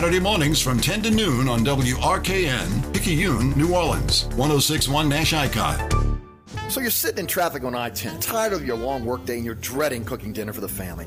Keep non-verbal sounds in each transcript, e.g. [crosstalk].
Saturday mornings from 10 to noon on WRKN, Picayune, New Orleans, 1061 Nash Icon. So you're sitting in traffic on I 10, tired of your long workday, and you're dreading cooking dinner for the family.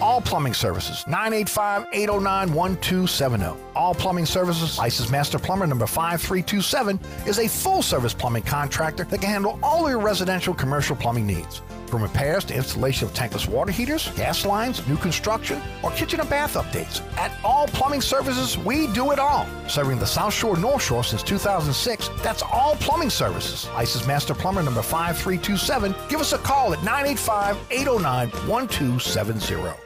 All Plumbing Services, 985-809-1270. All Plumbing Services, Licensed Master Plumber number 5327, is a full-service plumbing contractor that can handle all your residential commercial plumbing needs. From repairs to installation of tankless water heaters, gas lines, new construction, or kitchen and bath updates. At All Plumbing Services, we do it all. Serving the South Shore North Shore since 2006, that's All Plumbing Services. ISIS Master Plumber number 5327. Give us a call at 985 809 1270.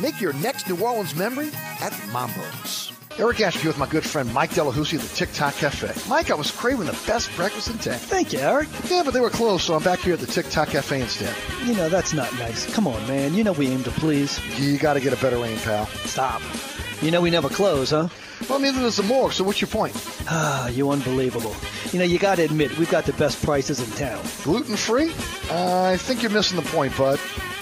Make your next New Orleans memory at Mambo's. Eric Ashby with my good friend Mike Delahousie at the TikTok Cafe. Mike, I was craving the best breakfast in town. Thank you, Eric. Yeah, but they were closed, so I'm back here at the TikTok Cafe instead. You know, that's not nice. Come on, man. You know we aim to please. You got to get a better aim, pal. Stop. You know we never close, huh? Well, neither does the morgue, so what's your point? Ah, you unbelievable. You know, you got to admit, we've got the best prices in town. Gluten free? Uh, I think you're missing the point, bud.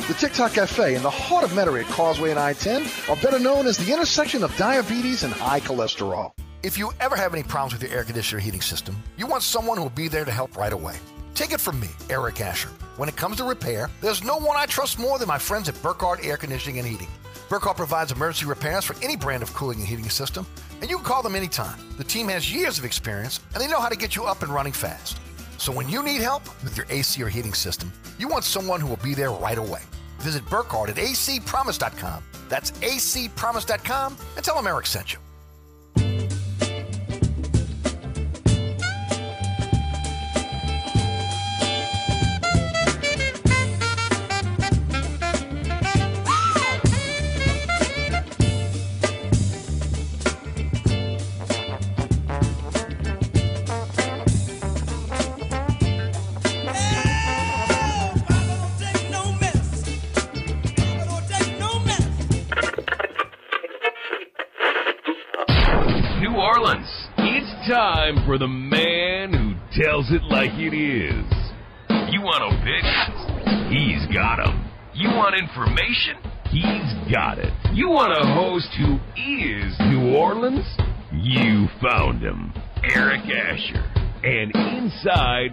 The TikTok Cafe in the heart of Metairie at Causeway and I-10 are better known as the intersection of diabetes and high cholesterol. If you ever have any problems with your air conditioner heating system, you want someone who will be there to help right away. Take it from me, Eric Asher. When it comes to repair, there's no one I trust more than my friends at Burkhardt Air Conditioning and Heating. Burkhardt provides emergency repairs for any brand of cooling and heating system, and you can call them anytime. The team has years of experience, and they know how to get you up and running fast. So when you need help with your AC or heating system, you want someone who will be there right away. Visit Burkhardt at acpromise.com. That's acpromise.com and tell them Eric sent you.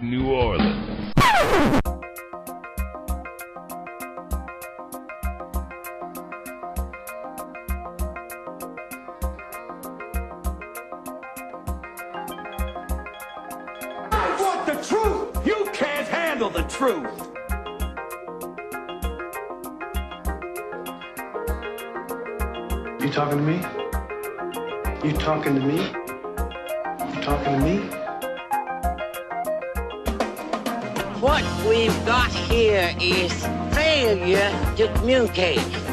New to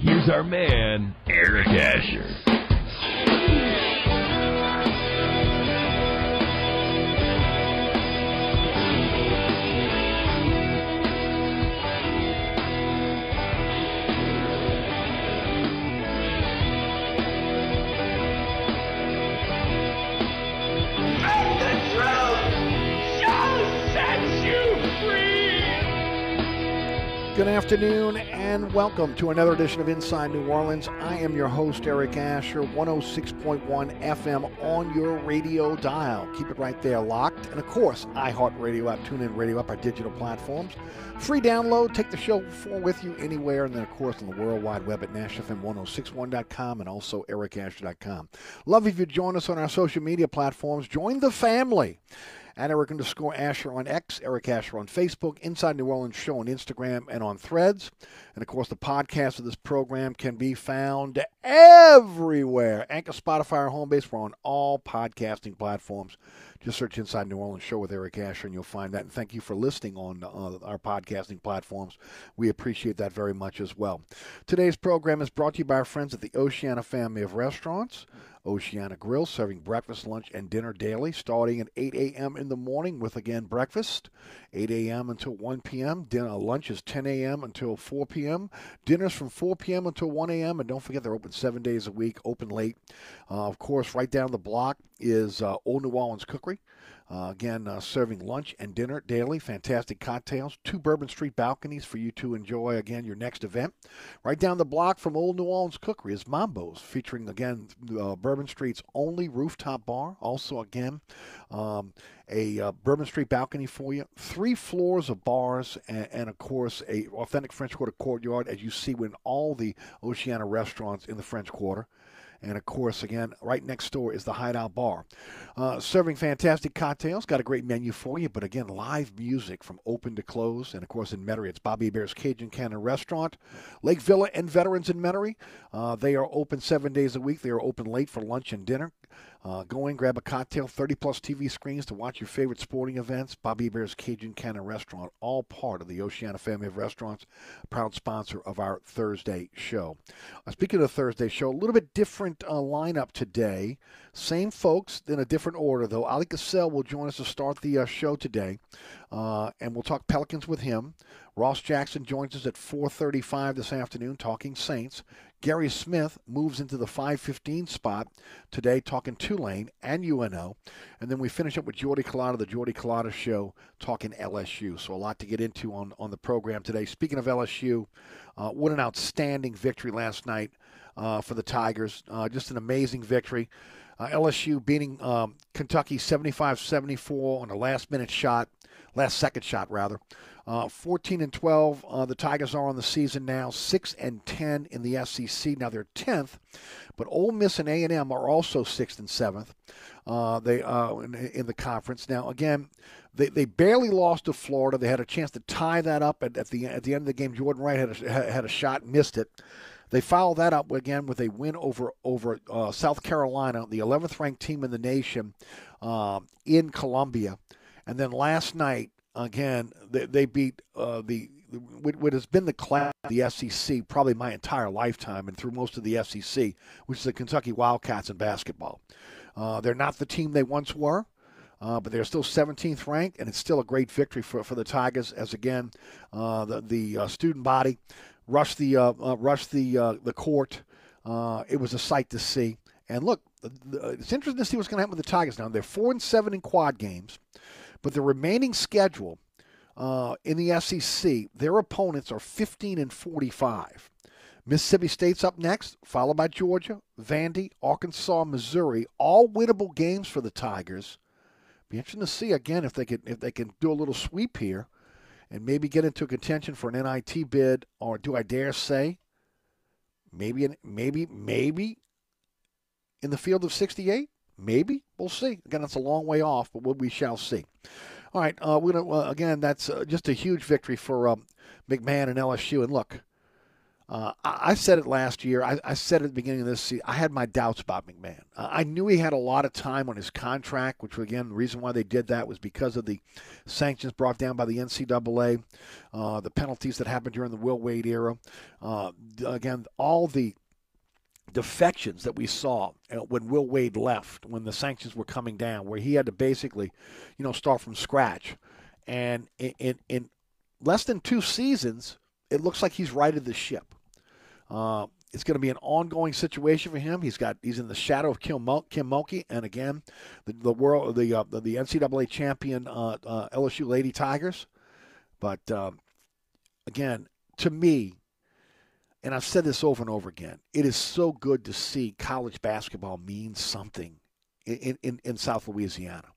here's our man, Eric Asher. Good afternoon and welcome to another edition of Inside New Orleans. I am your host, Eric Asher, 106.1 FM on your radio dial. Keep it right there locked. And of course, iHeartRadio app, TuneIn Radio app, our digital platforms. Free download, take the show with you anywhere. And then, of course, on the World Wide Web at NashFM1061.com and also ericasher.com. Love if you join us on our social media platforms. Join the family at Eric underscore Asher on X, Eric Asher on Facebook, Inside New Orleans Show on Instagram and on Threads. And of course, the podcast of this program can be found everywhere. Anchor, Spotify, or Homebase. We're on all podcasting platforms. Just search Inside New Orleans Show with Eric Asher and you'll find that. And thank you for listening on uh, our podcasting platforms. We appreciate that very much as well. Today's program is brought to you by our friends at the Oceana family of restaurants. Oceana Grill, serving breakfast, lunch, and dinner daily, starting at 8 a.m. in the morning with again breakfast, 8 a.m. until 1 p.m. Dinner lunch is 10 a.m. until 4 p.m. Dinners from 4 p.m. until 1 a.m. And don't forget they're open seven days a week, open late. Uh, of course, right down the block is uh, Old New Orleans Cookery. Uh, again, uh, serving lunch and dinner daily. Fantastic cocktails. Two Bourbon Street balconies for you to enjoy, again, your next event. Right down the block from Old New Orleans Cookery is Mambo's, featuring, again, uh, Bourbon Street's only rooftop bar. Also, again, um, a uh, Bourbon Street balcony for you. Three floors of bars, and, and, of course, a authentic French Quarter courtyard, as you see in all the Oceana restaurants in the French Quarter. And of course, again, right next door is the Hideout Bar. Uh, serving fantastic cocktails, got a great menu for you, but again, live music from open to close. And of course, in Metairie, it's Bobby Hebert's Cajun Cannon Restaurant. Lake Villa and Veterans in Metairie, uh, they are open seven days a week. They are open late for lunch and dinner. Uh, go in, grab a cocktail, 30 plus TV screens to watch your favorite sporting events. Bobby Hebert's Cajun Cannon Restaurant, all part of the Oceana family of restaurants, proud sponsor of our Thursday show. Uh, speaking of Thursday show, a little bit different uh, lineup today. Same folks in a different order, though. Oleh Kosel will join us to start the uh, show today, uh, and we'll talk Pelicans with him. Ross Jackson joins us at 4:35 this afternoon, talking Saints. Guerry Smith moves into the 5:15 spot today, talking Tulane and UNO, and then we finish up with Jordy Culotta, the Jordy Culotta Show, talking LSU. So a lot to get into on on the program today. Speaking of LSU, uh, what an outstanding victory last night uh, for the Tigers! Uh, just an amazing victory. Uh, LSU beating um, Kentucky 75-74 on a last-minute shot, last second shot rather. Uh, 14 and 12, uh, the Tigers are on the season now. 6 and 10 in the SEC. Now they're 10th, but Ole Miss and A&M are also 6th and 7th. Uh, they uh, in, in, the conference now. Again, they, they barely lost to Florida. They had a chance to tie that up at, at the at the end of the game. Jordan Wright had a, had a shot, missed it. They followed that up again with a win over over uh, South Carolina, the 11th ranked team in the nation, um, in Columbia. And then last night, again, they, they beat uh, the what has been the class the SEC probably my entire lifetime and through most of the SEC, which is the Kentucky Wildcats in basketball. Uh, they're not the team they once were. Uh, but they're still 17th ranked, and it's still a great victory for, for the Tigers. As again, uh, the the uh, student body rushed the uh, uh, rushed the the court. it was a sight to see. And look, it's interesting to see what's going to happen with the Tigers now. They're four and seven in quad games. But the remaining schedule uh, in the SEC, their opponents are 15 and 45. Mississippi State's up next, followed by Georgia, Vandy, Arkansas, Missouri, all winnable games for the Tigers. Be interesting to see again if they can if they can do a little sweep here, and maybe get into contention for an NIT bid, or do I dare say, maybe maybe maybe in the field of 68. Maybe we'll see. Again, that's a long way off, but we shall see. All right, uh, we're gonna uh, again. That's uh, just a huge victory for um, McMahon and LSU. And look, uh, I, I, said it last year. I, I, said at the beginning of this season. I had my doubts about McMahon. Uh, I knew he had a lot of time on his contract, which again, the reason why they did that was because of the sanctions brought down by the NCAA, uh, the penalties that happened during the Will Wade era. again, all the defections that we saw when Will Wade left, when the sanctions were coming down, where he had to basically, you know, start from scratch. And in, in, in less than two seasons, it looks like he's righted the ship. Uh, it's going to be an ongoing situation for him. He's got he's in the shadow of Kim, Mul- Kim Mulkey, and again, the, the world the uh, the, the NCAA champion uh, uh LSU Lady Tigers. But um, again, to me, and I've said this over and over again, it is so good to see college basketball mean something in, in, in South Louisiana.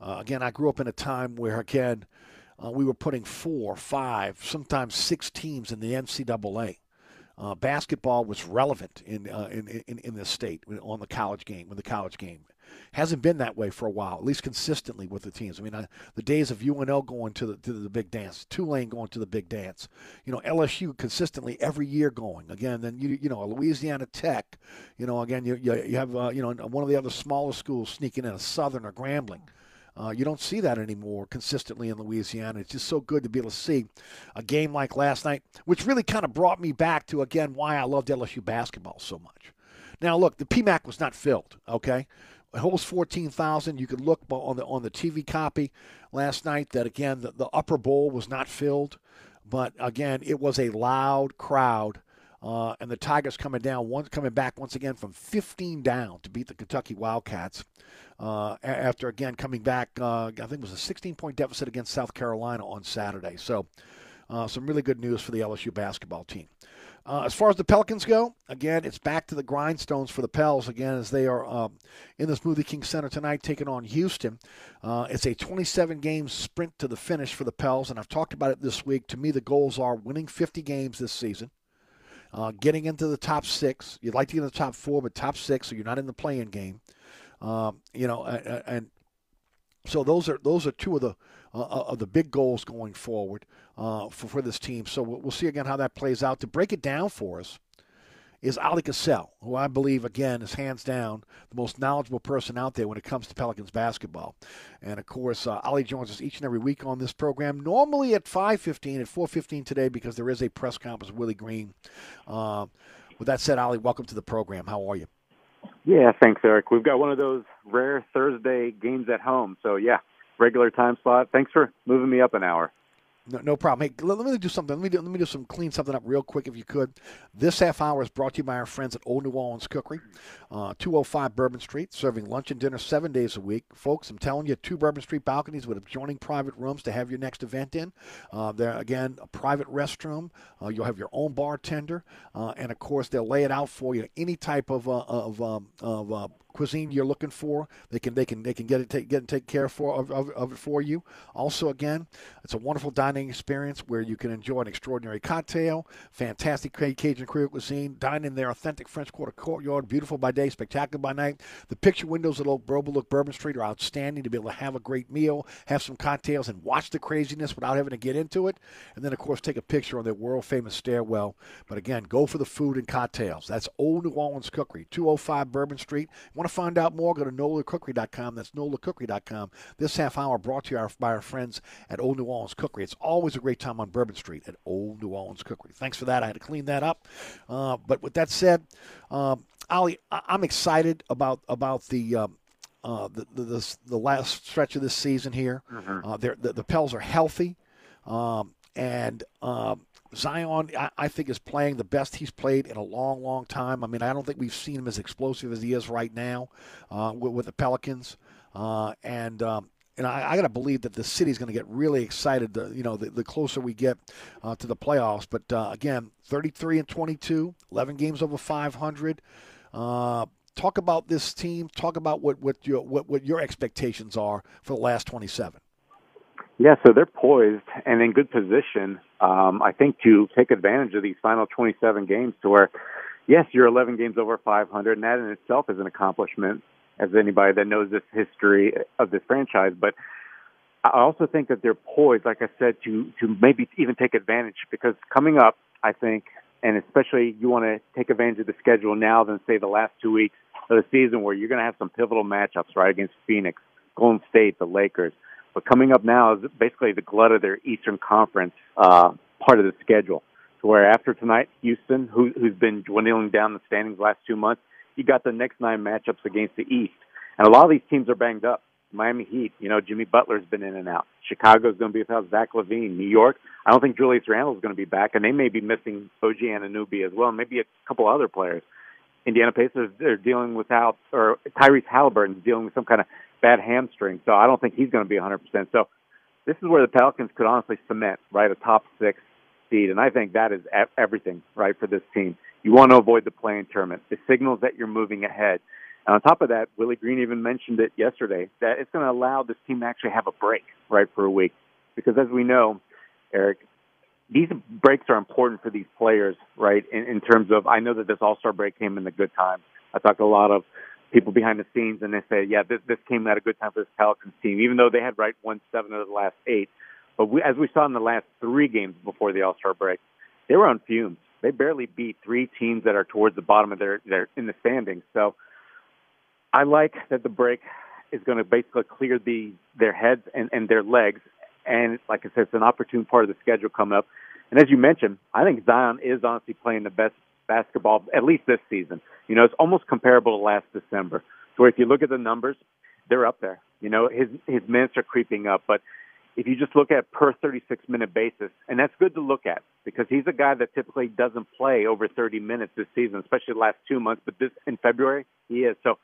Uh, again, I grew up in a time where, again, uh, we were putting four, five, sometimes six teams in the NCAA. Uh, basketball was relevant in, uh, in, in in this state on the college game, with the college game. Hasn't been that way for a while, at least consistently with the teams. I mean, I, the days of UNO going to the to the big dance, Tulane going to the big dance, you know, LSU consistently every year going. Again, then you you know, Louisiana Tech, you know, again you you, you have uh, you know one of the other smaller schools sneaking in a Southern or Grambling. Uh, you don't see that anymore consistently in Louisiana. It's just so good to be able to see a game like last night, which really kind of brought me back to, again, why I loved LSU basketball so much. Now, look, the PMAC was not filled, okay? It holds 14,000. You could look on the on the TV copy last night that again the, the upper bowl was not filled, but again it was a loud crowd. Uh, and the Tigers coming down, once coming back once again from 15 down to beat the Kentucky Wildcats. Uh, after again coming back, uh, I think it was a 16 point deficit against South Carolina on Saturday. So, uh, some really good news for the LSU basketball team. Uh, as far as the Pelicans go, again, it's back to the grindstones for the Pels again as they are um, in the Smoothie King Center tonight taking on Houston. Uh, it's a 27 game sprint to the finish for the Pels, and I've talked about it this week. To me, the goals are winning 50 games this season, uh, getting into the top six. You'd like to get in the top four, but top six, so you're not in the play-in game. Um, you know, and, and so those are those are two of the uh, uh, of the big goals going forward uh, for, for this team. So we'll, see again how that plays out. To break it down for us, is Oleh Kosel, who I believe, again, is hands down the most knowledgeable person out there when it comes to Pelicans basketball. And of course, uh, Oleh joins us each and every week on this program, normally at 5.15, at 4.15 today, because there is a press conference with Willie Green. Uh, with that said, Oleh, welcome to the program. How are you? Yeah, thanks, Eric. We've got one of those rare Thursday games at home. So, yeah, regular time slot. Thanks for moving me up an hour. No, no problem. Hey, let, let, me do something. Let me do, let me do some clean something up real quick, if you could. This half hour is brought to you by our friends at Old New Orleans Cookery, uh, 205 Bourbon Street, serving lunch and dinner seven days a week. Folks, I'm telling you, two Bourbon Street balconies with adjoining private rooms to have your next event in. Uh, there again, a private restroom. Uh, you'll have your own bartender, uh, and of course, they'll lay it out for you. Any type of uh, of um, of uh, cuisine you're looking for. They can they can they can get it take, get and take care for of, of, of, it for you. Also, again, it's a wonderful dining experience where you can enjoy an extraordinary cocktail, fantastic Cajun Creole cuisine, dine in their authentic French Quarter courtyard, beautiful by day, spectacular by night. The picture windows at Overlook Bourbon Street are outstanding to be able to have a great meal, have some cocktails, and watch the craziness without having to get into it. And then, of course, take a picture on their world famous stairwell. But again, go for the food and cocktails. That's Old New Orleans Cookery, 205 Bourbon Street. Want to find out more? Go to nolacookery.com. That's nolacookery.com. This half hour brought to you by our friends at Old New Orleans Cookery. It's always a great time on Bourbon Street at Old New Orleans Cookery. Thanks for that. I had to clean that up. Uh, but with that said, um, Oleh, I- am excited about about the. Um, uh, the, the, the, the last stretch of this season here, mm-hmm. uh, the, the Pels are healthy, um, and um, Zion, I, I, think, is playing the best he's played in a long, long time. I mean, I don't think we've seen him as explosive as he is right now uh, with, with, the Pelicans. Uh, and um, and I, I got to believe that the city's going to get really excited. To, you know, the, the closer we get uh, to the playoffs. But uh, again, 33 and 22, 11 games over 500. Uh, talk about this team. Talk about what what your what, what your expectations are for the last 27. Yeah, so they're poised and in good position, um, I think, to take advantage of these final 27 games to where, yes, you're 11 games over 500, and that in itself is an accomplishment as anybody that knows this history of this franchise. But I also think that they're poised, like I said, to, to maybe even take advantage because coming up, I think, and especially you want to take advantage of the schedule now than say the last two weeks of the season where you're going to have some pivotal matchups, right, against Phoenix, Golden State, the Lakers – but coming up now is basically the glut of their Eastern Conference uh, part of the schedule. So where after tonight, Houston, who, who's been dwindling down the standings last two months, you got the next nine matchups against the East. And a lot of these teams are banged up. Miami Heat, you know, Jimmy Butler's been in and out. Chicago's going to be without Zach LaVine. New York, I don't think Julius Randle's going to be back, and they may be missing OG Anunoby as well, maybe a couple other players. Indiana Pacers, they're dealing without, or Tyrese Halliburton's dealing with some kind of bad hamstring, so I don't think he's going to be 100%. So this is where the Pelicans could honestly cement, right, a top six seed, and I think that is everything, right, for this team. You want to avoid the play-in tournament. It signals that you're moving ahead. And on top of that, Willie Green even mentioned it yesterday that it's going to allow this team to actually have a break, right, for a week. Because as we know, Eric, these breaks are important for these players, right? In, in terms of, I know that this All Star break came in a good time. I talked to a lot of people behind the scenes, and they say, yeah, this this came at a good time for this Pelicans team, even though they had right won seven of the last eight. But we, as we saw in the last three games before the All Star break, they were on fumes. They barely beat three teams that are towards the bottom of their their in the standings. So I like that the break is going to basically clear the their heads and, and their legs. And like I said, it's an opportune part of the schedule coming up. And as you mentioned, I think Zion is honestly playing the best basketball, at least this season. You know, it's almost comparable to last December. So if you look at the numbers, they're up there. You know, his his minutes are creeping up, but if you just look at per 36 minute basis, and that's good to look at because he's a guy that typically doesn't play over 30 minutes this season, especially the last two months. But this in February, he is. So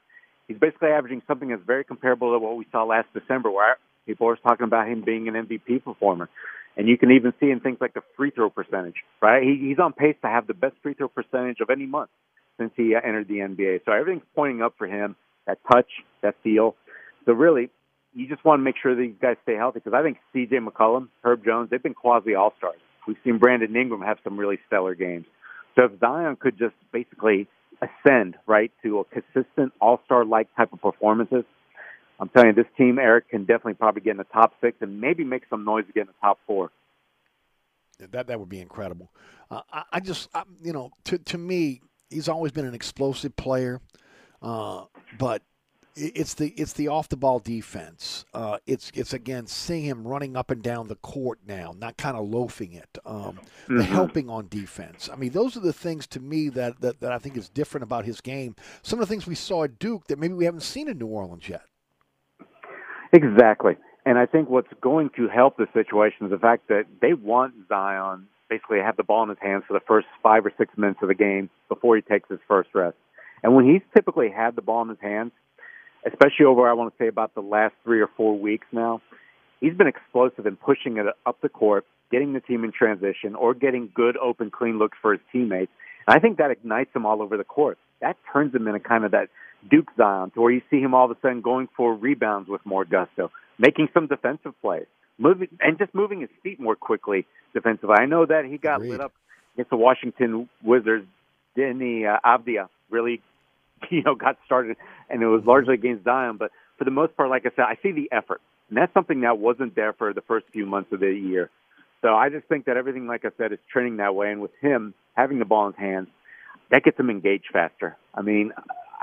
he's basically averaging something that's very comparable to what we saw last December, where people are talking about him being an MVP performer. And you can even see in things like the free throw percentage, right? He, he's on pace to have the best free throw percentage of any month since he entered the NBA. So everything's pointing up for him. That touch, that feel. So really, you just want to make sure these guys stay healthy because I think C.J. McCollum, Herb Jones, they've been quasi all stars. We've seen Brandon Ingram have some really stellar games. So if Zion could just basically ascend right to a consistent all star like type of performances, I'm telling you, this team, Eric, can definitely probably get in the top six and maybe make some noise to get in the top four. That that would be incredible. Uh, I, I, just, I, you know, to to me, he's always been an explosive player, uh, but it's the it's the off the ball defense. Uh, it's it's again seeing him running up and down the court now, not kind of loafing it. Um, Mm-hmm. The helping on defense. I mean, those are the things to me that, that that I think is different about his game. Some of the things we saw at Duke that maybe we haven't seen in New Orleans yet. Exactly. And I think what's going to help the situation is the fact that they want Zion basically have the ball in his hands for the first five or six minutes of the game before he takes his first rest. And when he's typically had the ball in his hands, especially over, I want to say, about the last three or four weeks now, he's been explosive in pushing it up the court, getting the team in transition, or getting good, open, clean looks for his teammates. And I think that ignites him all over the court. That turns him into kind of that Duke Zion, to where you see him all of a sudden going for rebounds with more gusto, making some defensive plays, moving and just moving his feet more quickly defensively. I know that he got lit up against the Washington Wizards. Deni uh, Avdija really, [laughs] you know, got started, and it was largely against Zion. But for the most part, like I said, I see the effort, and that's something that wasn't there for the first few months of the year. So I just think that everything, like I said, is trending that way. And with him having the ball in his hands, that gets him engaged faster. I mean,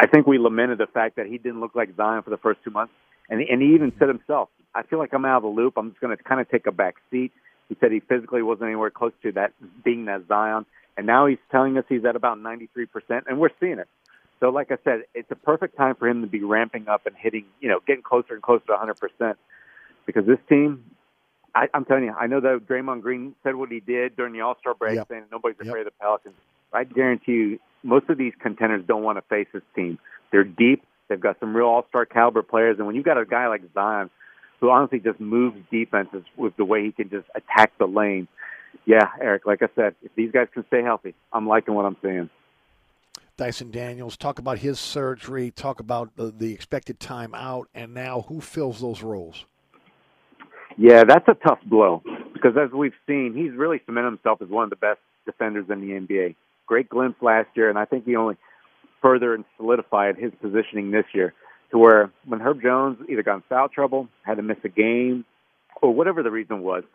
I think we lamented the fact that he didn't look like Zion for the first two months, and and he even said himself, "I feel like I'm out of the loop. I'm just going to kind of take a back seat." He said he physically wasn't anywhere close to that being that Zion, and now he's telling us he's at about 93%, and we're seeing it. So, like I said, it's a perfect time for him to be ramping up and hitting, you know, getting closer and closer to 100%, because this team. I, I'm telling you, I know that Draymond Green said what he did during the All Star break, Yep. saying nobody's afraid of the Pelicans. I guarantee you, most of these contenders don't want to face this team. They're deep. They've got some real All Star caliber players, and when you've got a guy like Zion, who honestly just moves defenses with the way he can just attack the lane, yeah, Eric. Like I said, if these guys can stay healthy, I'm liking what I'm seeing. Dyson Daniels, talk about his surgery, talk about the, the expected time out, and now who fills those roles? Yeah, that's a tough blow because as we've seen, he's really cemented himself as one of the best defenders in the NBA. Great glimpse last year, and I think he only further and solidified his positioning this year to where when Herb Jones either got in foul trouble, had to miss a game, or whatever the reason was,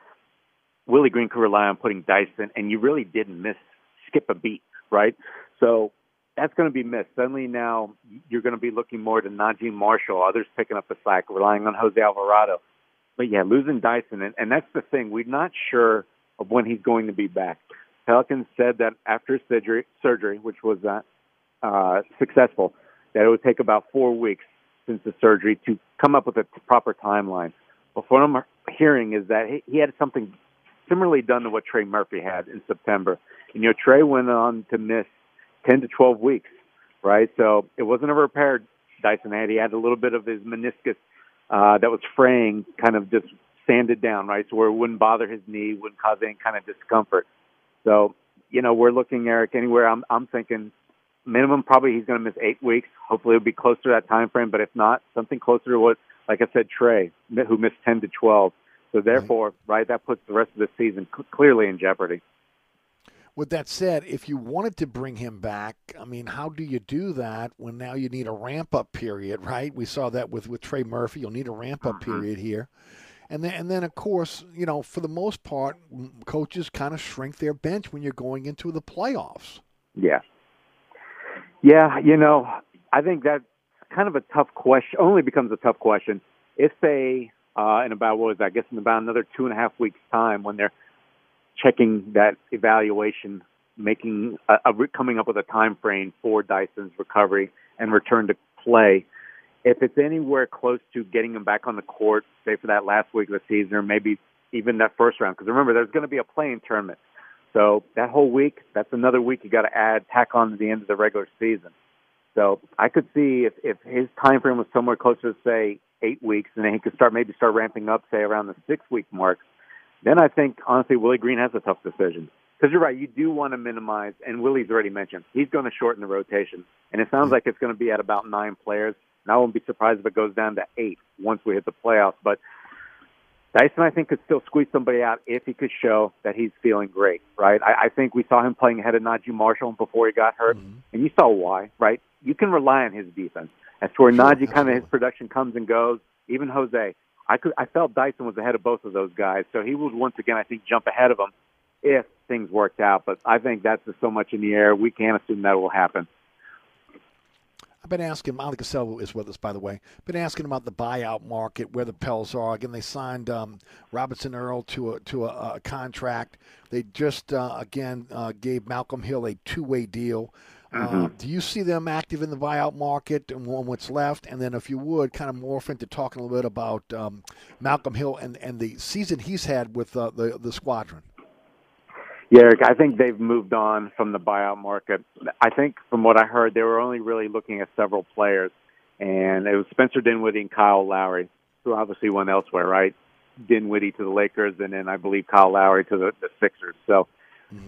Willie Green could rely on putting Dyson, and you really didn't miss skip a beat, right? So that's going to be missed. Suddenly now you're going to be looking more to Naji Marshall, others picking up the slack, relying on Jose Alvarado. But yeah, losing Dyson, and, and that's the thing. We're not sure of when he's going to be back. Pelicans said that after surgery, surgery which was uh, uh, successful, that it would take about four weeks since the surgery to come up with a proper timeline. But what I'm hearing is that he, he had something similarly done to what Trey Murphy had in September. And, you know, Trey went on to miss 10 to 12 weeks, right? So it wasn't a repaired Dyson had. He had a little bit of his meniscus uh, that was fraying, kind of just sanded down, right? So where it wouldn't bother his knee, wouldn't cause any kind of discomfort. So, you know, we're looking, Eric, anywhere. I'm, I'm thinking minimum probably he's going to miss eight weeks. Hopefully it'll be closer to that time frame, but if not, something closer to what, like I said, Trey, who missed 10 to 12. So mm-hmm. therefore, right, that puts the rest of the season c- clearly in jeopardy. With that said, if you wanted to bring him back, I mean, how do you do that when now you need a ramp up period, right? We saw that with, with Trey Murphy. You'll need a ramp up mm-hmm. period here. And then, and then, of course, you know, for the most part, coaches kind of shrink their bench when you're going into the playoffs. Yeah. Yeah, you know, I think that's kind of a tough question. Only becomes a tough question if they, uh, in about what was that, I guess in about another two and a half weeks time when they're checking that evaluation, making a, a coming up with a time frame for Dyson's recovery and return to play. If it's anywhere close to getting him back on the court, say for that last week of the season, or maybe even that first round, because remember there's going to be a play-in tournament. So that whole week, that's another week you got to add, tack on to the end of the regular season. So I could see if if his time frame was somewhere closer to say eight weeks, and then he could start maybe start ramping up, say around the six week mark. Then I think honestly Willie Green has a tough decision because you're right. You do want to minimize, and Willie's already mentioned he's going to shorten the rotation, and it sounds mm-hmm. like it's going to be at about nine players. And I won't be surprised if it goes down to eight once we hit the playoffs. But Dyson, I think, could still squeeze somebody out if he could show that he's feeling great, right? I, I think we saw him playing ahead of Naji Marshall before he got hurt, mm-hmm. and you saw why, right? You can rely on his defense. As to where Naji kind of his production comes and goes, even Jose, I could I felt Dyson was ahead of both of those guys, so he would once again I think jump ahead of them if things worked out. But I think that's just so much in the air. We can't assume that will happen. I've been asking, Oleh Kosel is with us, by the way. Been asking about the buyout market, where the Pels are. Again, they signed um, Robinson Earl to a to a, a contract. They just uh, again uh, gave Malcolm Hill a two way deal. Uh, Mm-hmm. do you see them active in the buyout market and what's left? And then, if you would, kind of morph into talking a little bit about um, Malcolm Hill and, and the season he's had with uh, the the squadron. Yeah, Eric, I think they've moved on from the buyout market. I think from what I heard, they were only really looking at several players, and it was Spencer Dinwiddie and Kyle Lowry, who obviously went elsewhere, right? Dinwiddie to the Lakers, and then I believe Kyle Lowry to the, the Sixers. So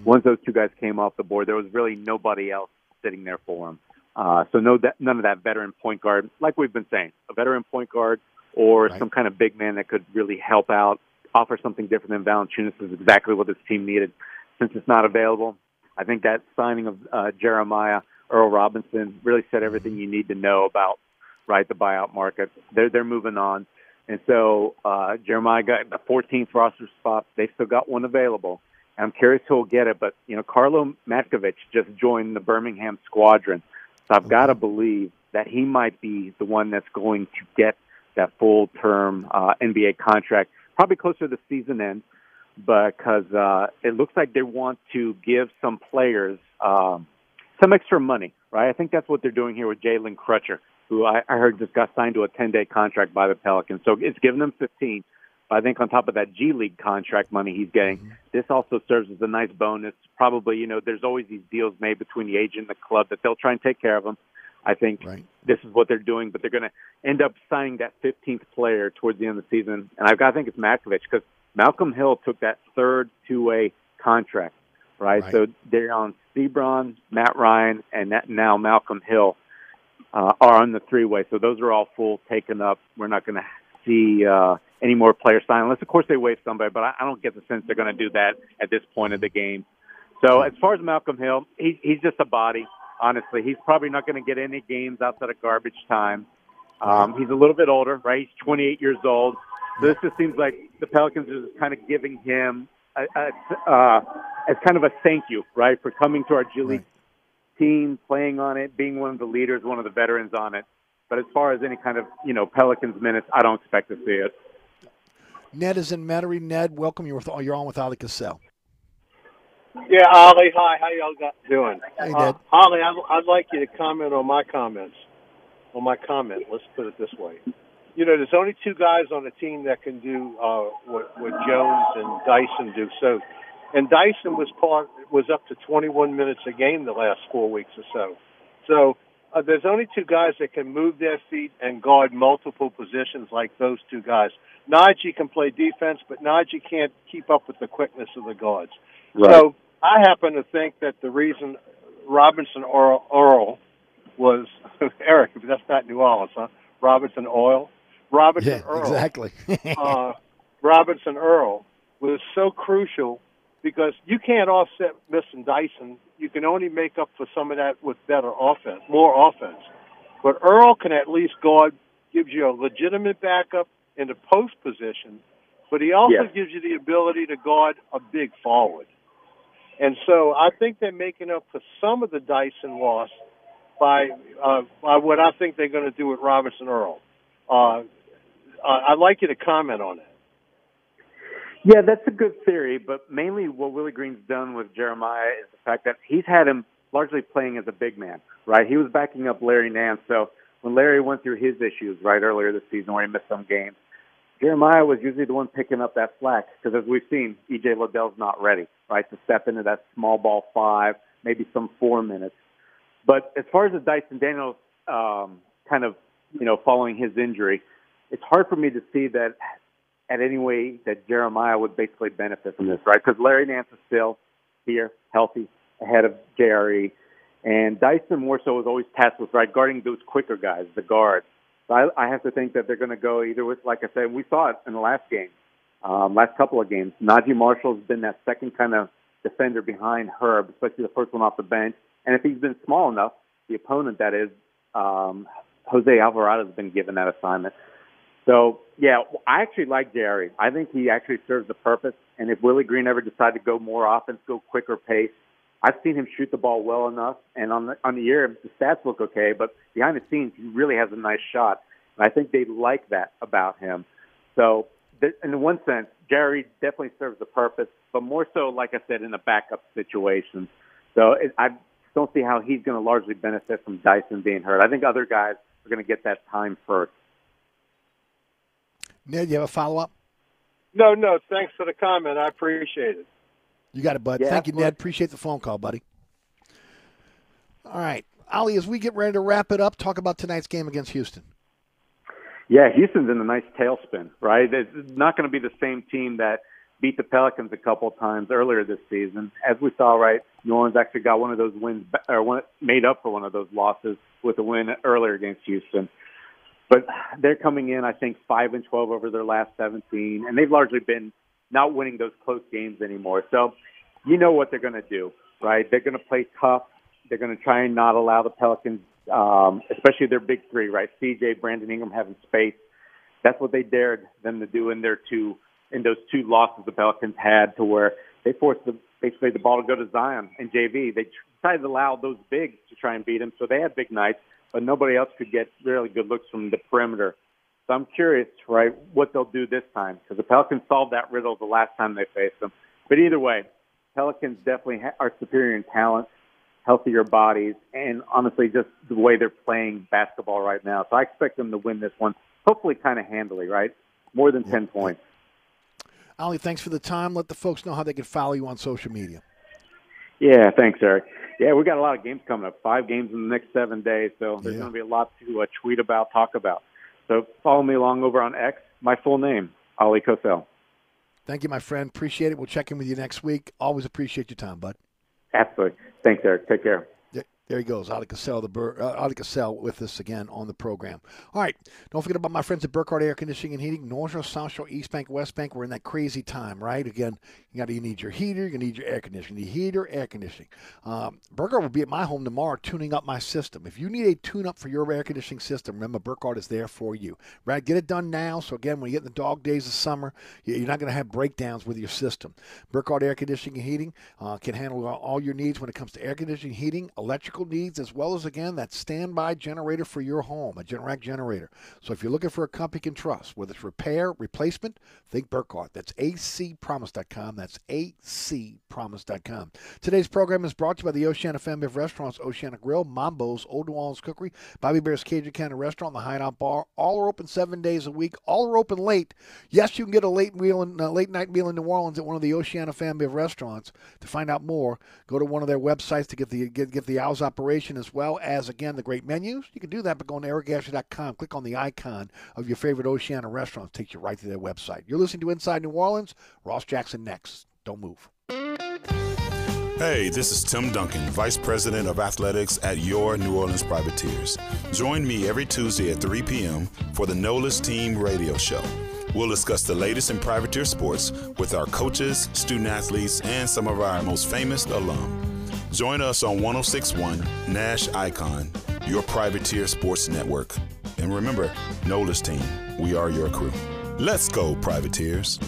once those two guys came off the board, there was really nobody else sitting there for him. Uh, so no, that, none of that veteran point guard, like we've been saying, a veteran point guard or some kind of big man that could really help out, offer something different than Valanciunas is exactly what this team needed. Since it's not available, I think that signing of uh, Jeremiah Earl Robinson really said everything you need to know about right the buyout market. They're they're moving on, and so uh, Jeremiah got the 14th roster spot. They still got one available. I'm curious who will get it, but you know, Karlo Matkovic just joined the Birmingham squadron, so I've got to believe that he might be the one that's going to get that full term uh, NBA contract, probably closer to the season end, because uh, it looks like they want to give some players um, some extra money, right? I think that's what they're doing here with Jalen Crutcher, who I, I heard just got signed to a 10 day contract by the Pelicans. So it's giving them 15. But I think on top of that G League contract money he's getting, this also serves as a nice bonus. Probably, you know, there's always these deals made between the agent and the club that they'll try and take care of them. I think right. this is what they're doing, but they're going to end up signing that 15th player towards the end of the season. And I've got think it's Matkovic because Malcolm Hill took that third two-way contract, right? Right. So they're on Seabron, Matt Ryan, and that, now Malcolm Hill uh, are on the three-way. So those are all full taken up. We're not going to see uh, any more players sign unless, of course, they waive somebody. But I, I don't get the sense they're going to do that at this point of the game. So as far as Malcolm Hill, he, he's just a body. Honestly, he's probably not going to get any games outside of garbage time. Um, he's a little bit older, right? He's 28 years old. So this just seems like the Pelicans are just kind of giving him a, a, uh, as kind of a thank you, right, for coming to our G League team, playing on it, being one of the leaders, one of the veterans on it. But as far as any kind of you know Pelicans minutes, I don't expect to see it. Ned is in Metairie. Ned, welcome. You're, with, you're on with Oleh Kosel. Yeah, Ollie. Hi, how y'all got doing? Hey, uh, Ned. Ollie, I'd, I'd like you to comment on my comments. On my comment, let's put it this way. You know, there's only two guys on the team that can do uh, what, what Jones and Dyson do. So, and Dyson was part was up to 21 minutes a game the last four weeks or so. So uh, there's only two guys that can move their feet and guard multiple positions like those two guys. Naji can play defense, but Naji can't keep up with the quickness of the guards. Right. So I happen to think that the reason Robinson Earl was [laughs] Eric, but that's not New Orleans, huh? Robinson Oil, Robinson Yeah, Earl, exactly. [laughs] uh, Robinson Earl was so crucial because you can't offset missing Dyson. You can only make up for some of that with better offense, more offense. But Earl can at least guard, gives you a legitimate backup in the post position, but he also Yes. gives you the ability to guard a big forward. And so I think they're making up for some of the Dyson loss by uh, by what I think they're going to do with Robinson Earl. Uh, uh, I'd like you to comment on it. Yeah, that's a good theory, but mainly what Willie Green's done with Jeremiah is the fact that he's had him largely playing as a big man, right? He was backing up Larry Nance, so when Larry went through his issues right earlier this season where he missed some games, Jeremiah was usually the one picking up that slack because as we've seen, EJ Liddell's not ready, right, to step into that small ball five, maybe some four minutes. But as far as the Dyson Daniels um, kind of, you know, following his injury, it's hard for me to see that at any way that Jeremiah would basically benefit from this, right? Because Larry Nance is still here, healthy, ahead of JRE. And Dyson more so is always tasked with, right, guarding those quicker guys, the guards. So I, I have to think that they're going to go either with, like I said, we saw it in the last game, um, last couple of games. Naji Marshall's been that second kind of defender behind Herb, especially the first one off the bench. And if he's been small enough, the opponent that is, um, Jose Alvarado has been given that assignment. So yeah, I actually like Jerry. I think he actually serves the purpose. And if Willie Green ever decided to go more offense, go quicker pace, I've seen him shoot the ball well enough. And on the on the year, the stats look okay, but behind the scenes, he really has a nice shot. And I think they like that about him. So, in one sense, Jerry definitely serves a purpose, but more so, like I said, in a backup situation. So it, I don't see how he's going to largely benefit from Dyson being hurt. I think other guys are going to get that time first. Ned, you have a follow up? No, no. Thanks for the comment. I appreciate it. You got it, bud. Yeah, Thank you. Ned. Appreciate the phone call, buddy. All right. Oleh, as we get ready to wrap it up, talk about tonight's game against Houston. Yeah, Houston's in a nice tailspin, right? It's not going to be the same team that beat the Pelicans a couple of times earlier this season. As we saw, right, New Orleans actually got one of those wins, or one, made up for one of those losses with a win earlier against Houston. But they're coming in, I think, five and twelve over their last seventeen, and they've largely been not winning those close games anymore. So you know what they're going to do, right? They're going to play tough. They're going to try and not allow the Pelicans, um, especially their big three, right? CJ, Brandon Ingram having space. That's what they dared them to do in their two in those two losses the Pelicans had, to where they forced the, basically the ball to go to Zion and JV. They decided to allow those bigs to try and beat him, so they had big nights, but nobody else could get really good looks from the perimeter. So I'm curious, right, what they'll do this time because the Pelicans solved that riddle the last time they faced them. But either way, Pelicans definitely ha- are superior in talent, healthier bodies, and honestly, just the way they're playing basketball right now. So I expect them to win this one, hopefully, kind of handily, right? More than ten points. Oleh, thanks for the time. Let the folks know how they can follow you on social media. Yeah, thanks, Eric. Yeah, we got a lot of games coming up. Five games in the next seven days, so there's Yeah. going to be a lot to uh, tweet about, talk about. So follow me along over on X. My full name, Oleh Kosel. Thank you, my friend. Appreciate it. We'll check in with you next week. Always appreciate your time, bud. Absolutely. Thanks, Eric. Take care. There- he goes, Oleh Kosel, the Bur- uh, Kosel with us again on the program. All right, don't forget about my friends at Burkhardt Air Conditioning and Heating, North Shore, South Shore, East Bank, West Bank. We're in that crazy time, right? Again, you got you need your heater, you need your air conditioning, you need heater, air conditioning. Um, Burkhardt will be at my home tomorrow tuning up my system. If you need a tune-up for your air conditioning system, remember Burkhardt is there for you. Right, get it done now. So again, when you get in the dog days of summer, you- you're not going to have breakdowns with your system. Burkhardt Air Conditioning and Heating uh, can handle all your needs when it comes to air conditioning, heating, electrical needs, as well as again that standby generator for your home, a Generac generator. So if you're looking for a company you can trust, whether it's repair, replacement, think Burkhardt. That's acpromise.com. That's acpromise.com. Today's program is brought to you by the Oceana family of restaurants, Oceana Grill, Mambo's, Old New Orleans Cookery, Bobby Hebert's Cajun Cannon Restaurant, the Hideout Bar. All are open seven days a week. All are open late. Yes, you can get a late meal, in, uh, late night meal in New Orleans at one of the Oceana family of restaurants. To find out more, go to one of their websites to get the get, get the hours operation as well as again the great menus. You can do that by going to ericasher.com. Click on the icon of your favorite Oceana restaurant. Takes you right to their website. You're listening to Inside New Orleans. Ross Jackson next. Don't move. Hey, this is Tim Duncan, Vice President of Athletics at your New Orleans Privateers. Join me every Tuesday at 3 p.m. for the NOLA's Team Radio Show. We'll discuss the latest in privateer sports with our coaches, student athletes, and some of our most famous alum. Join us on 1061 Nash Icon, your privateer sports network. And remember, NOLA's Team, we are your crew. Let's go, privateers.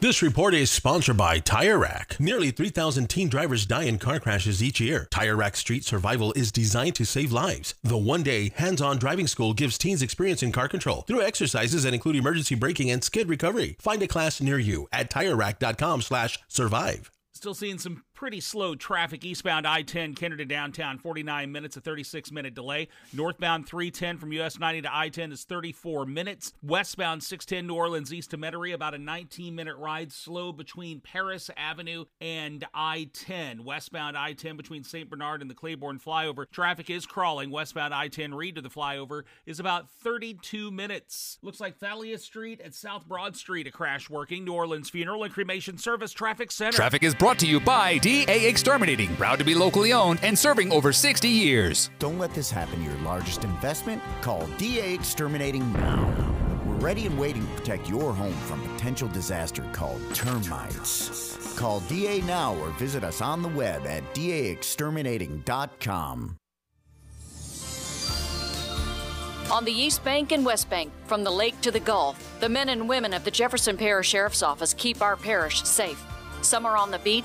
This report is sponsored by Tire Rack. Nearly 3,000 teen drivers die in car crashes each year. Tire Rack Street Survival is designed to save lives. The one-day hands-on driving school gives teens experience in car control through exercises that include emergency braking and skid recovery. Find a class near you at TireRack.com/survive. Still seeing some pretty slow traffic eastbound I-10 Kennedy downtown, 49 minutes, a 36-minute delay. Northbound 310 from US 90 to I-10 is 34 minutes. Westbound 610 New Orleans east to Metairie, about a 19-minute ride, slow between Paris Avenue and I-10. Westbound I-10 between St. Bernard and the Claiborne flyover. Traffic is crawling. Westbound I-10 Reed to the flyover is about 32 minutes. Looks like Thalia Street at South Broad Street, a crash working. New Orleans Funeral and Cremation Service Traffic Center. Traffic is brought to you by DA Exterminating, proud to be locally owned and serving over 60 years. Don't let this happen to your largest investment. Call DA Exterminating now. We're ready and waiting to protect your home from potential disaster called termites. Call DA now or visit us on the web at daexterminating.com. On the East Bank and West Bank, from the lake to the Gulf, The men and women of the Jefferson Parish Sheriff's Office keep our parish safe. Some are on the beat,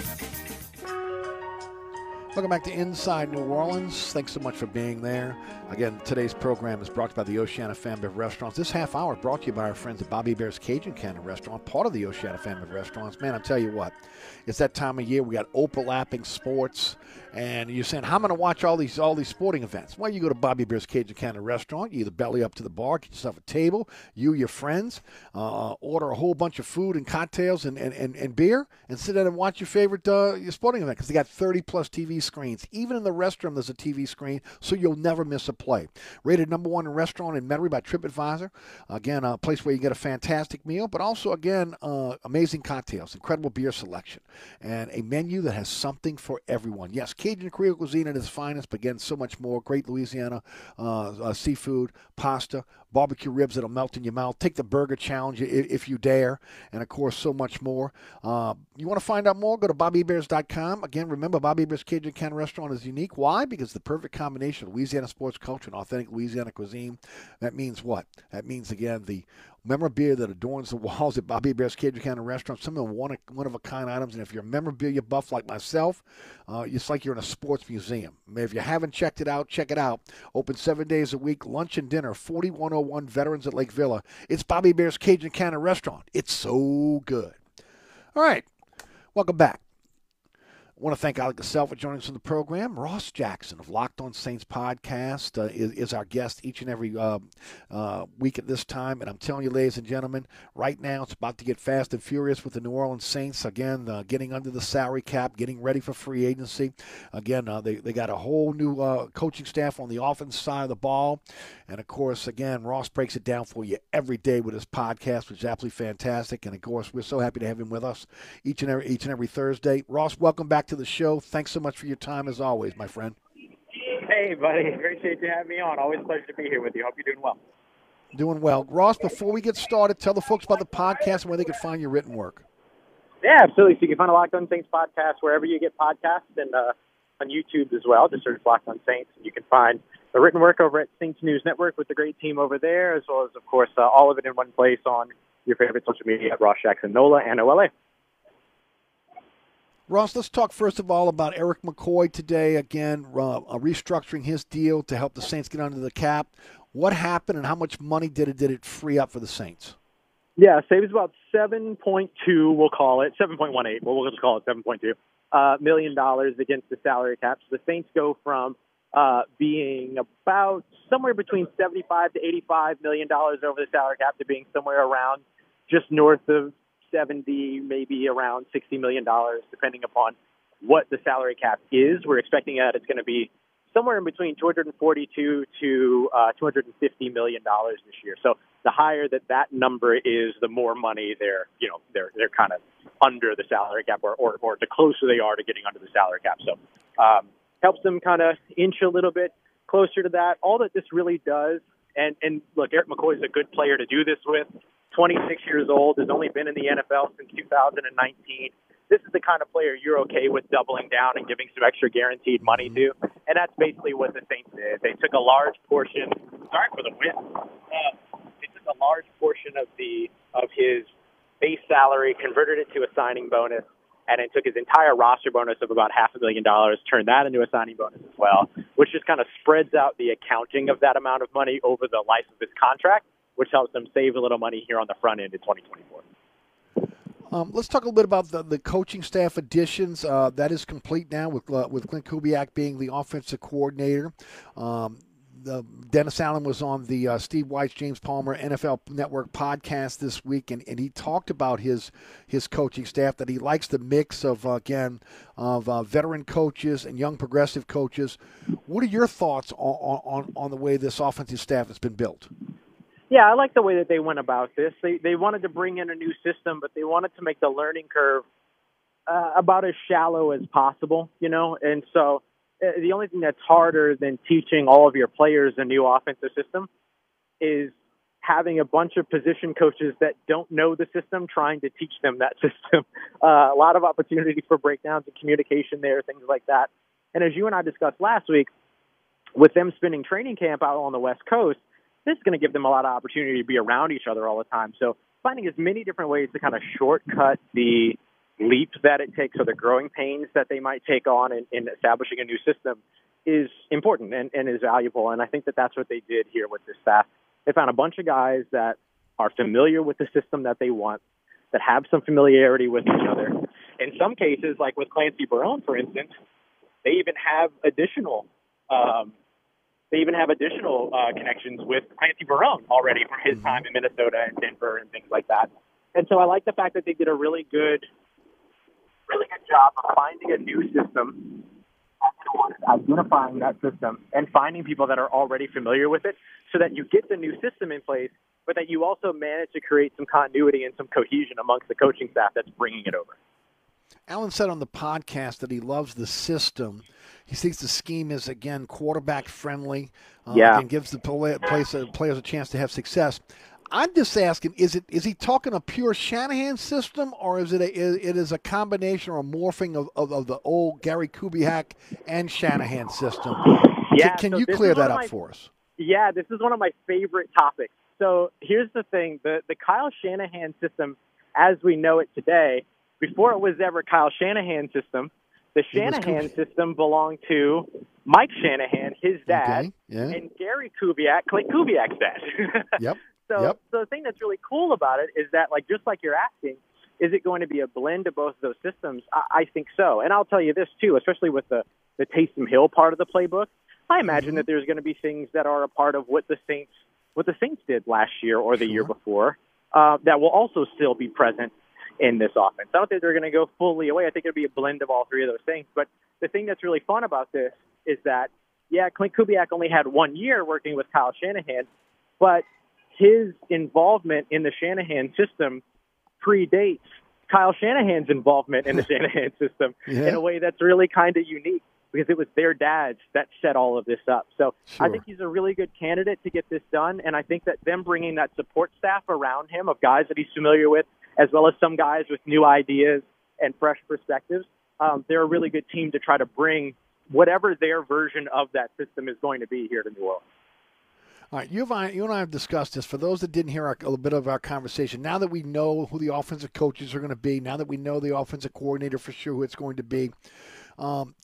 Welcome back to Inside New Orleans. Thanks so much for being there. Again, today's program is brought to you by the Oceana Family of Restaurants. This half hour brought to you by our friends at Bobby Hebert's Cajun Cannon Restaurant, part of the Oceana Family of Restaurants. Man, I tell you what, it's that time of year. We got overlapping sports, and you're saying, "How am I going to watch all these all these sporting events?" Well, you go to Bobby Hebert's Cajun Cannon Restaurant. You either belly up to the bar, get yourself a table, you, your friends, uh, order a whole bunch of food and cocktails and, and, and, and beer, and sit down and watch your favorite uh, your sporting event because they got 30 plus TV screens. Even in the restroom, there's a TV screen, so you'll never miss a play. Rated number one restaurant in Metairie by TripAdvisor. Again, a place where you get a fantastic meal, but also again, uh, amazing cocktails, incredible beer selection, and a menu that has something for everyone. Yes, Cajun Creole cuisine at its finest, but again, so much more. Great Louisiana uh, uh, seafood, pasta, barbecue ribs that'll melt in your mouth. Take the burger challenge if, if you dare, and of course, so much more. Uh, you want to find out more? Go to BobbyHeberts.com. Again, remember, Bobby Hebert's Cajun Cannon Restaurant is unique. Why? Because the perfect combination of Louisiana sports culture and authentic Louisiana cuisine. That means what? That means again the memorabilia that adorns the [laughs] walls at Bobby Hebert's Cajun Cannon Restaurant. Some of them one, one of a kind items. And if you're a memorabilia buff like myself, uh, it's like you're in a sports museum. If you haven't checked it out, check it out. Open seven days a week, lunch and dinner, 4101 Veterans at Lake Villa. It's Bobby Bear's Cajun Cannon Restaurant. It's so good. All right, welcome back. Want to thank Oleh Kosel for joining us on the program. Ross Jackson of Locked On Saints podcast uh, is, is, our guest each and every uh, uh, week at this time. And I'm telling you, ladies and gentlemen, right now it's about to get fast and furious with the New Orleans Saints. Again, uh, getting under the salary cap, getting ready for free agency. Again, uh, they, they got a whole new uh, coaching staff on the offense side of the ball. And of course, again, Ross breaks it down for you every day with his podcast, which is absolutely fantastic. And of course, we're so happy to have him with us each and every, each and every Thursday. Ross, welcome back to the show. Thanks so much for your time as always, my friend. Hey, buddy. Appreciate you having me on. Always a pleasure to be here with you. Hope you're doing well. Doing well. Ross, before we get started, tell the folks about the podcast and where they can find your written work. Yeah, absolutely. So you can find a Locked On Saints podcast wherever you get podcasts and uh, on YouTube as well. Just search Locked On Saints. And you can find the written work over at Saints News Network with the great team over there, as well as, of course, uh, all of it in one place on your favorite social media at Ross Jackson Nola and OLA. Ross, let's talk first of all about Erik McCoy today. Again, uh, restructuring his deal to help the Saints get under the cap. What happened, and how much money did it did it free up for the Saints? Yeah, saves about seven point two. We'll call it seven point one eight. Well, we'll just call it seven point two uh, million dollars against the salary cap. So the Saints go from uh, being about somewhere between seventy-five to eighty-five million dollars over the salary cap to being somewhere around just north of seventy, maybe around sixty million dollars, depending upon what the salary cap is. We're expecting that it's going to be somewhere in between 242 to uh, 250 million dollars this year. So the higher that that number is, the more money they're you know they're they're kind of under the salary cap, or, or or the closer they are to getting under the salary cap. So um, helps them kind of inch a little bit closer to that. All that this really does, and and look, Erik McCoy is a good player to do this with. 26 years old, has only been in the NFL since 2019 this is the kind of player you're okay with doubling down and giving some extra guaranteed money to. And that's basically what the Saints did. They took a large portion. Sorry for the win. Uh, they took a large portion of the of his base salary, converted it to a signing bonus, and then took his entire roster bonus of about half a million dollars, turned that into a signing bonus as well, which just kind of spreads out the accounting of that amount of money over the life of his contract, which helps them save a little money here on the front end in 2024. Um, let's talk a little bit about the, the coaching staff additions. Uh, that is complete now with uh, with Klint Kubiak being the offensive coordinator. Um, the, Dennis Allen was on the uh, Steve Wyche James Palmer NFL Network podcast this week, and, and he talked about his his coaching staff that he likes the mix of again of uh, veteran coaches and young progressive coaches. What are your thoughts on, on on the way this offensive staff has been built? Yeah, I like the way that they went about this. They they wanted to bring in a new system, but they wanted to make the learning curve uh, about as shallow as possible, you know. And so uh, the only thing that's harder than teaching all of your players a new offensive system is having a bunch of position coaches that don't know the system trying to teach them that [laughs] system. Uh, a lot of opportunity for breakdowns and communication there, things like that. And as you and I discussed last week, with them spending training camp out on the West Coast, this is going to give them a lot of opportunity to be around each other all the time. So finding as many different ways to kind of shortcut the leaps that it takes or the growing pains that they might take on in, in establishing a new system is important and, and is valuable. And I think that that's what they did here with this staff. They found a bunch of guys that are familiar with the system that they want, that have some familiarity with each other. In some cases, like with Clancy Barone, for instance, they even have additional um, they even have additional uh, connections with Clancy Barone already from his time in Minnesota and Denver and things like that. And so I like the fact that they did a really good, really good job of finding a new system, identifying that system, and finding people that are already familiar with it, so that you get the new system in place, but that you also manage to create some continuity and some cohesion amongst the coaching staff that's bringing it over. Allen said on the podcast that he loves the system. He thinks the scheme is again quarterback friendly. Uh, Yeah. and gives the play, players, players a chance to have success. I'm just asking: Is it is he talking a pure Shanahan system, or is it a, it is a combination or a morphing of, of, of the old Gary Kubiak and Shanahan system? Yeah, Can, can so you clear that up my- for us? Yeah, this is one of my favorite topics. So here's the thing: the the Kyle Shanahan system, as we know it today, before it was ever Kyle Shanahan's system, the Shanahan system belonged to Mike Shanahan, his dad, Okay, yeah. and Gary Kubiak, Klint Kubiak's dad. [laughs] Yep. So, Yep. so the thing that's really cool about it is that, like, just like you're asking, is it going to be a blend of both of those systems? I, I think so. And I'll tell you this too, especially with the the Taysom Hill part of the playbook. I imagine that there's going to be things that are a part of what the Saints what the Saints did last year or the year before uh, that will also still be present in this offense. I don't think they're going to go fully away. I think it'll be a blend of all three of those things. But the thing that's really fun about this is that yeah, Klint Kubiak only had one year working with Kyle Shanahan, but his involvement in the Shanahan system predates Kyle Shanahan's involvement in the [laughs] Shanahan system Yeah. in a way that's really kind of unique because it was their dads that set all of this up. So I think he's a really good candidate to get this done, and I think that them bringing that support staff around him of guys that he's familiar with, as well as some guys with new ideas and fresh perspectives, um, they're a really good team to try to bring whatever their version of that system is going to be here to New Orleans. All right, you, have, you and I have discussed this. For those that didn't hear our, a little bit of our conversation, now that we know who the offensive coaches are going to be, now that we know the offensive coordinator for sure who it's going to be, um,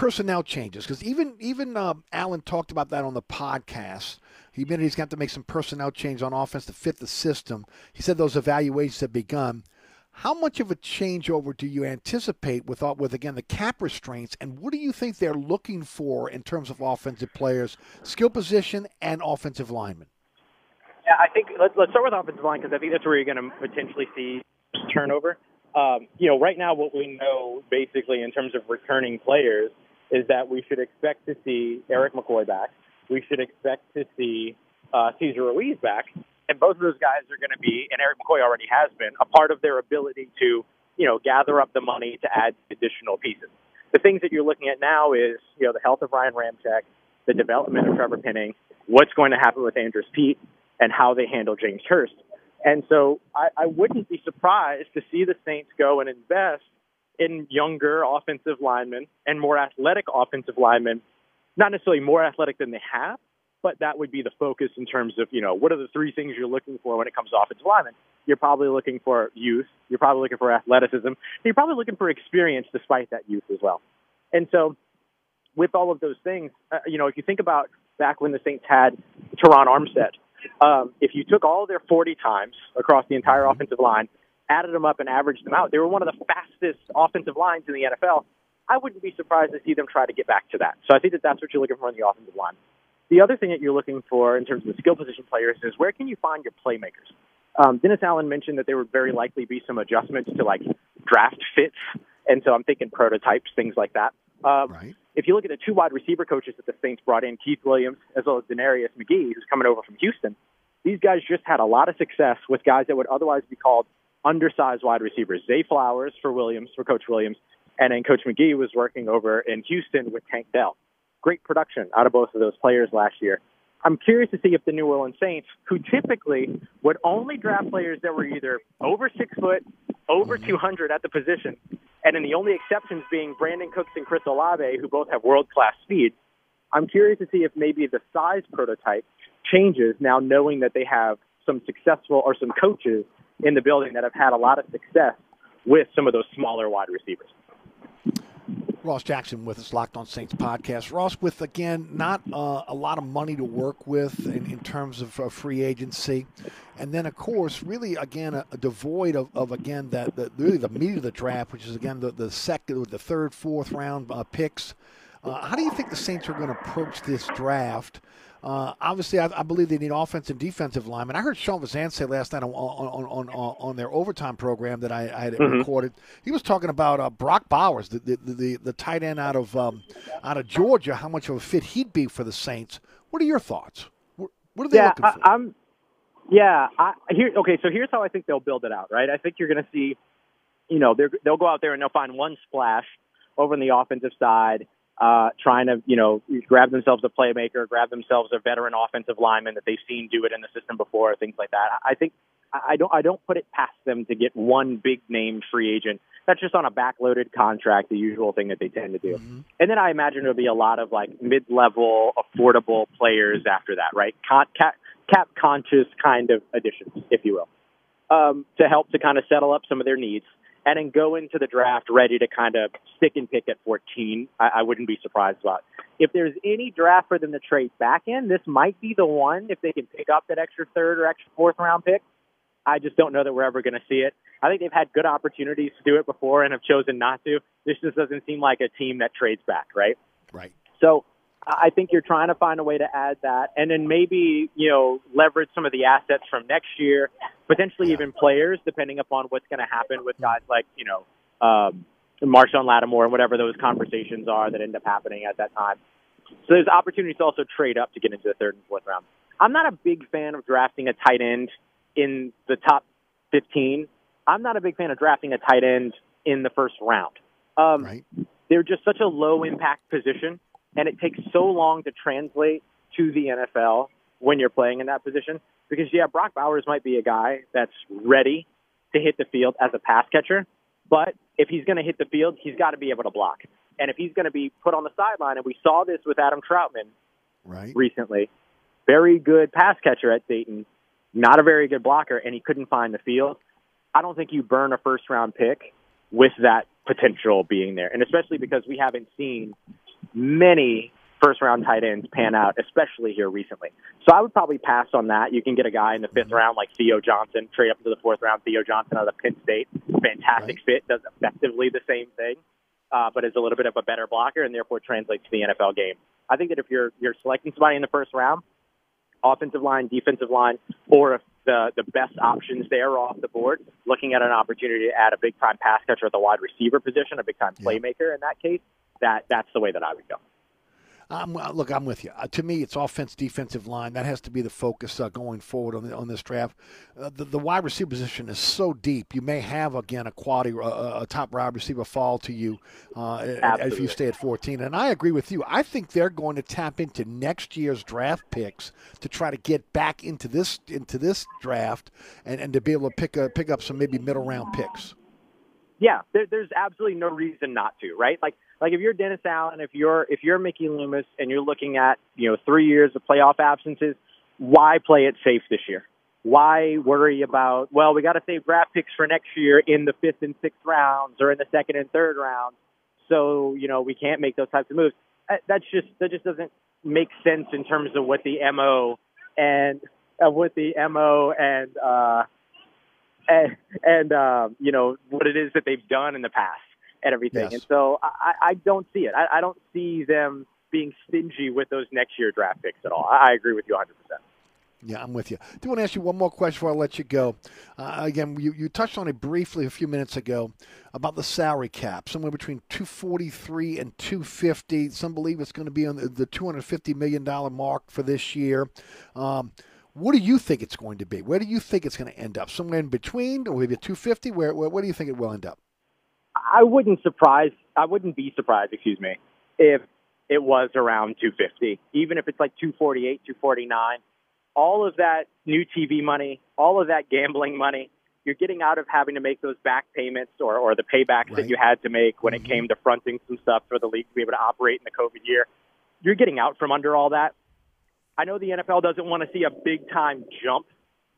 personnel changes? Because even even uh, Allen talked about that on the podcast. He admitted he's got to make some personnel change on offense to fit the system. He said those evaluations have begun. How much of a changeover do you anticipate with with again the cap restraints, and what do you think they're looking for in terms of offensive players, skill position, and offensive linemen? Yeah, I think let's let's start with offensive line because I think that's where you're going to potentially see turnover. Um, you know, right now what we know basically in terms of returning players is that we should expect to see Erik McCoy back. We should expect to see uh, Cesar Ruiz back, and both of those guys are going to be, and Erik McCoy already has been, a part of their ability to, you know, gather up the money to add additional pieces. The things that you're looking at now is, you know, the health of Ryan Ramczyk, the development of Trevor Penning, what's going to happen with Andrus Peat, and how they handle James Hurst. And so I, I wouldn't be surprised to see the Saints go and invest in younger offensive linemen and more athletic offensive linemen, not necessarily more athletic than they have, but that would be the focus in terms of, you know, what are the three things you're looking for when it comes to offensive linemen? You're probably looking for youth, you're probably looking for athleticism, you're probably looking for experience despite that youth as well. And so with all of those things, uh, you know, if you think about back when the Saints had Terron Armstead, um, if you took all their 40 times across the entire offensive line, added them up and averaged them out, they were one of the fastest offensive lines in the NFL. I wouldn't be surprised to see them try to get back to that. So I think that that's what you're looking for in the offensive line. The other thing that you're looking for in terms of the skill position players is where can you find your playmakers? Um, Dennis Allen mentioned that there would very likely be some adjustments to like draft fits, and so I'm thinking prototypes, things like that. Um, right. If you look at the two wide receiver coaches that the Saints brought in, Keith Williams as well as Denarius McGee, who's coming over from Houston, these guys just had a lot of success with guys that would otherwise be called undersized wide receivers. Zay Flowers for Williams, for Coach Williams, and then Coach McGee was working over in Houston with Tank Dell. Great production out of both of those players last year. I'm curious to see if the New Orleans Saints, who typically would only draft players that were either over six foot, over mm-hmm. 200 at the position, and then the only exceptions being Brandin Cooks and Chris Olave, who both have world class speed. I'm curious to see if maybe the size prototype changes now, knowing that they have some successful or some coaches in the building that have had a lot of success with some of those smaller wide receivers. Ross Jackson with us, Locked On Saints podcast. Ross, with again not uh, a lot of money to work with in, in terms of uh, free agency, and then of course, really again a, a devoid of, of again that the, really the meat of the draft, which is again the the second, the third, fourth round uh, picks. Uh, how do you think the Saints are going to approach this draft? Uh, obviously, I, I, believe they need offensive and defensive linemen. I heard Sean Fazende say last night on on, on, on, on their overtime program that I, I had Mm-hmm. recorded. He was talking about uh, Brock Bowers, the, the the, the tight end out of um, out of Georgia. How much of a fit he'd be for the Saints? What are your thoughts? What, what are they yeah, looking I, for? I'm. Yeah, I, here. Okay, so here's how I think they'll build it out. Right, I think you're going to see, you know, they'll go out there and they'll find one splash over on the offensive side, uh, trying to, you know, grab themselves a playmaker, grab themselves a veteran offensive lineman that they've seen do it in the system before, things like that. I think I don't I don't put it past them to get one big name free agent. That's just on a backloaded contract, the usual thing that they tend to do. And then I imagine there'll be a lot of like mid-level, affordable players after that, right? Con- cap, cap conscious kind of additions, if you will, um, to help to kind of settle up some of their needs and then go into the draft ready to kind of stick and pick at 14. I, I wouldn't be surprised about. If there's any draft for them to trade back in, this might be the one if they can pick up that extra third or extra fourth round pick. I just don't know that we're ever going to see it. I think they've had good opportunities to do it before and have chosen not to. This just doesn't seem like a team that trades back, right? Right. So I think you're trying to find a way to add that, and then maybe you know leverage some of the assets from next year, potentially even players, depending upon what's going to happen with guys like you know um, Marshon Lattimore and whatever those conversations are that end up happening at that time. So there's opportunities to also trade up to get into the third and fourth round. I'm not a big fan of drafting a tight end in the top 15. I'm not a big fan of drafting a tight end in the first round. Um, right. They're just such a low impact position, and it takes so long to translate to the NFL when you're playing in that position. Because, yeah, Brock Bowers might be a guy that's ready to hit the field as a pass catcher, but if he's going to hit the field, he's got to be able to block. And if he's going to be put on the sideline, and we saw this with Adam Trautman right. recently, very good pass catcher at Dayton, not a very good blocker, and he couldn't find the field. I don't think you burn a first round pick with that potential being there, and especially because we haven't seen many first round tight ends pan out, especially here recently. So I would probably pass on that. You can get a guy in the fifth round like Theo Johnson, trade up into the fourth round. Theo Johnson out of Penn State, fantastic fit, does effectively the same thing, uh, but is a little bit of a better blocker and therefore translates to the NFL game. I think that if you're you're selecting somebody in the first round, offensive line, defensive line, or if the the best options there are off the board, looking at an opportunity to add a big time pass catcher at the wide receiver position, a big time playmaker in that case, that that's the way that I would go. I'm, uh, look, I'm with you. Uh, to me, it's offense, defensive line. That has to be the focus uh, going forward on, the, on this draft. Uh, the, the wide receiver position is so deep. You may have again a quality, a, a top wide receiver fall to you uh, if you stay at 14. And I agree with you. I think they're going to tap into next year's draft picks to try to get back into this into this draft and, and to be able to pick a, pick up some maybe middle round picks. Yeah, there, there's absolutely no reason not to, right? Like like if you're Dennis Allen, if you're if you're Mickey Loomis, and you're looking at you know three years of playoff absences, why play it safe this year? Why worry about well, we got to save draft picks for next year in the fifth and sixth rounds or in the second and third rounds, so you know we can't make those types of moves. That's just that just doesn't make sense in terms of what the mo and of what the mo and uh, and, and uh, you know what it is that they've done in the past and everything. Yes. And so I, I don't see it. I, I don't see them being stingy with those next year draft picks at all. I, I agree with you 100%. Yeah, I'm with you. I do want to ask you one more question before I let you go. Uh, again, you, you touched on it briefly a few minutes ago about the salary cap, somewhere between 243 and 250. Some believe it's going to be on the, the 250 million dollar mark for this year. Um, what do you think it's going to be? Where do you think it's going to end up? Somewhere in between, or maybe 250? Where, where, where do you think it will end up? I wouldn't surprise. I wouldn't be surprised, excuse me, if it was around 250, even if it's like 248, 249. All of that new TV money, all of that gambling money, you're getting out of having to make those back payments or, or the paybacks that you had to make when it mm-hmm. came to fronting some stuff for the league to be able to operate in the COVID year. You're getting out from under all that. I know the NFL doesn't want to see a big time jump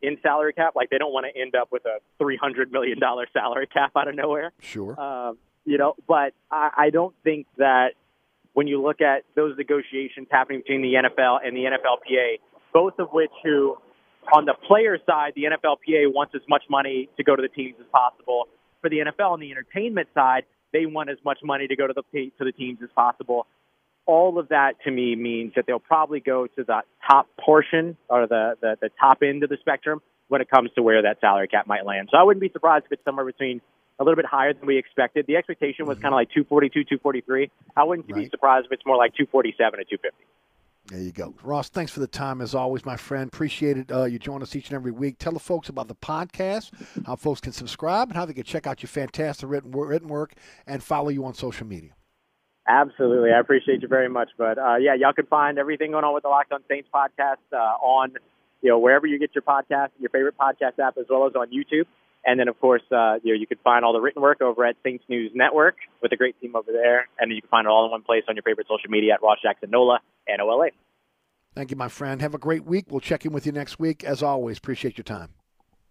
in salary cap. Like they don't want to end up with a three hundred million dollar salary cap out of nowhere. Sure. Um, you know, but I, I don't think that when you look at those negotiations happening between the NFL and the NFLPA, both of which who on the player side, the NFLPA wants as much money to go to the teams as possible. For the NFL on the entertainment side, they want as much money to go to the to the teams as possible all of that to me means that they'll probably go to the top portion or the, the, the top end of the spectrum when it comes to where that salary cap might land. So I wouldn't be surprised if it's somewhere between a little bit higher than we expected. The expectation was kind of like 242, 243. I wouldn't be surprised if it's more like 247 or 250. There you go. Ross, thanks for the time as always, my friend. Appreciate it. Uh, you join us each and every week. Tell the folks about the podcast, how folks can subscribe, and how they can check out your fantastic written, written work and follow you on social media. Absolutely. I appreciate you very much. But uh, yeah, y'all can find everything going on with the Locked On Saints podcast uh, on, you know, wherever you get your podcast, your favorite podcast app, as well as on YouTube. And then, of course, uh, you know, you can find all the written work over at Saints News Network with a great team over there. And you can find it all in one place on your favorite social media at Ross Jackson Nola, N-O-L-A. Thank you, my friend. Have a great week. We'll check in with you next week. As always, appreciate your time.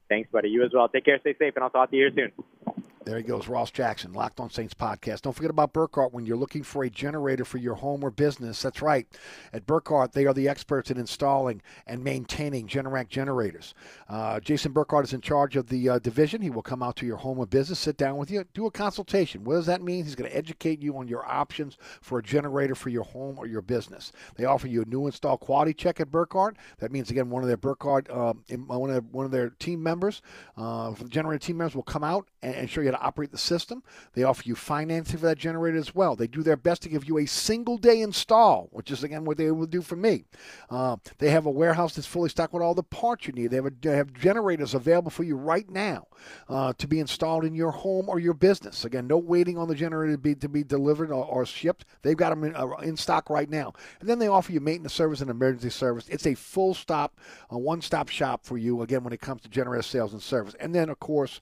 Thanks, buddy. You as well. Take care. Stay safe, and I'll talk to you here soon. There he goes, Ross Jackson, Locked on Saints podcast. Don't forget about Burkhardt when you're looking for a generator for your home or business. That's right. At Burkhardt, they are the experts in installing and maintaining Generac generators. Uh, Jason Burkhardt is in charge of the uh, division. He will come out to your home or business, sit down with you, do a consultation. What does that mean? He's going to educate you on your options for a generator for your home or your business. They offer you a new install quality check at Burkhardt. That means again one of their Burkhardt, uh, one of their, one of their team members, uh, the generator team members will come out and, and show you to operate the system. They offer you financing for that generator as well. They do their best to give you a single day install, which is again what they will do for me. Uh, they have a warehouse that's fully stocked with all the parts you need. They have, a, they have generators available for you right now uh, to be installed in your home or your business. Again, no waiting on the generator to be, to be delivered or, or shipped. They've got them in, uh, in, stock right now. And then they offer you maintenance service and emergency service. It's a full stop, a one stop shop for you, again, when it comes to generator sales and service. And then, of course,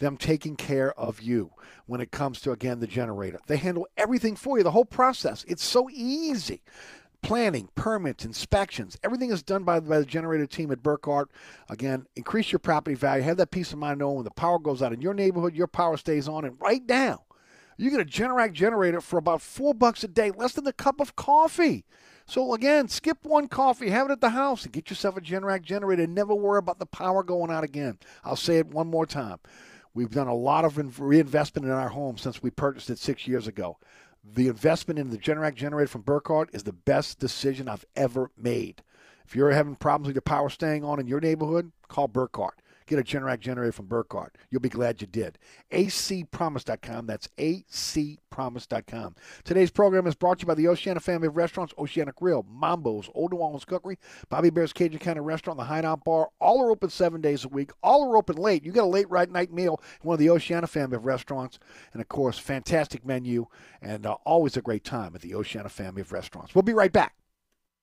them taking care of you when it comes to, again, the generator. They handle everything for you, the whole process. It's so easy. Planning, permits, inspections, everything is done by, by the generator team at Burkhardt. Again, increase your property value. Have that peace of mind knowing when the power goes out in your neighborhood, your power stays on. And right now, You get a Generac generator for about four bucks a day, less than a cup of coffee. So again, skip one coffee, have it at the house, and get yourself a Generac generator. And never worry about the power going out again. I'll say it one more time. We've done a lot of reinvestment in our home since we purchased it six years ago. The investment in the Generac generator from Burkhardt is the best decision I've ever made. If you're having problems with your power staying on in your neighborhood, call Burkhardt. Get a Generac generator from Burkhardt. You'll be glad you did. acpromise.com. That's acpromise.com. Today's program is brought to you by the Oceana family of restaurants, Oceana Grill, Mambo's, Old New Orleans Cookery, Bobby Hebert's Cajun Cannon Restaurant, the Hideout Bar. All are open seven days a week. All are open late. You get a late right night meal in one of the Oceana family of restaurants. And of course, fantastic menu and uh, always a great time at the Oceana family of restaurants. We'll be right back.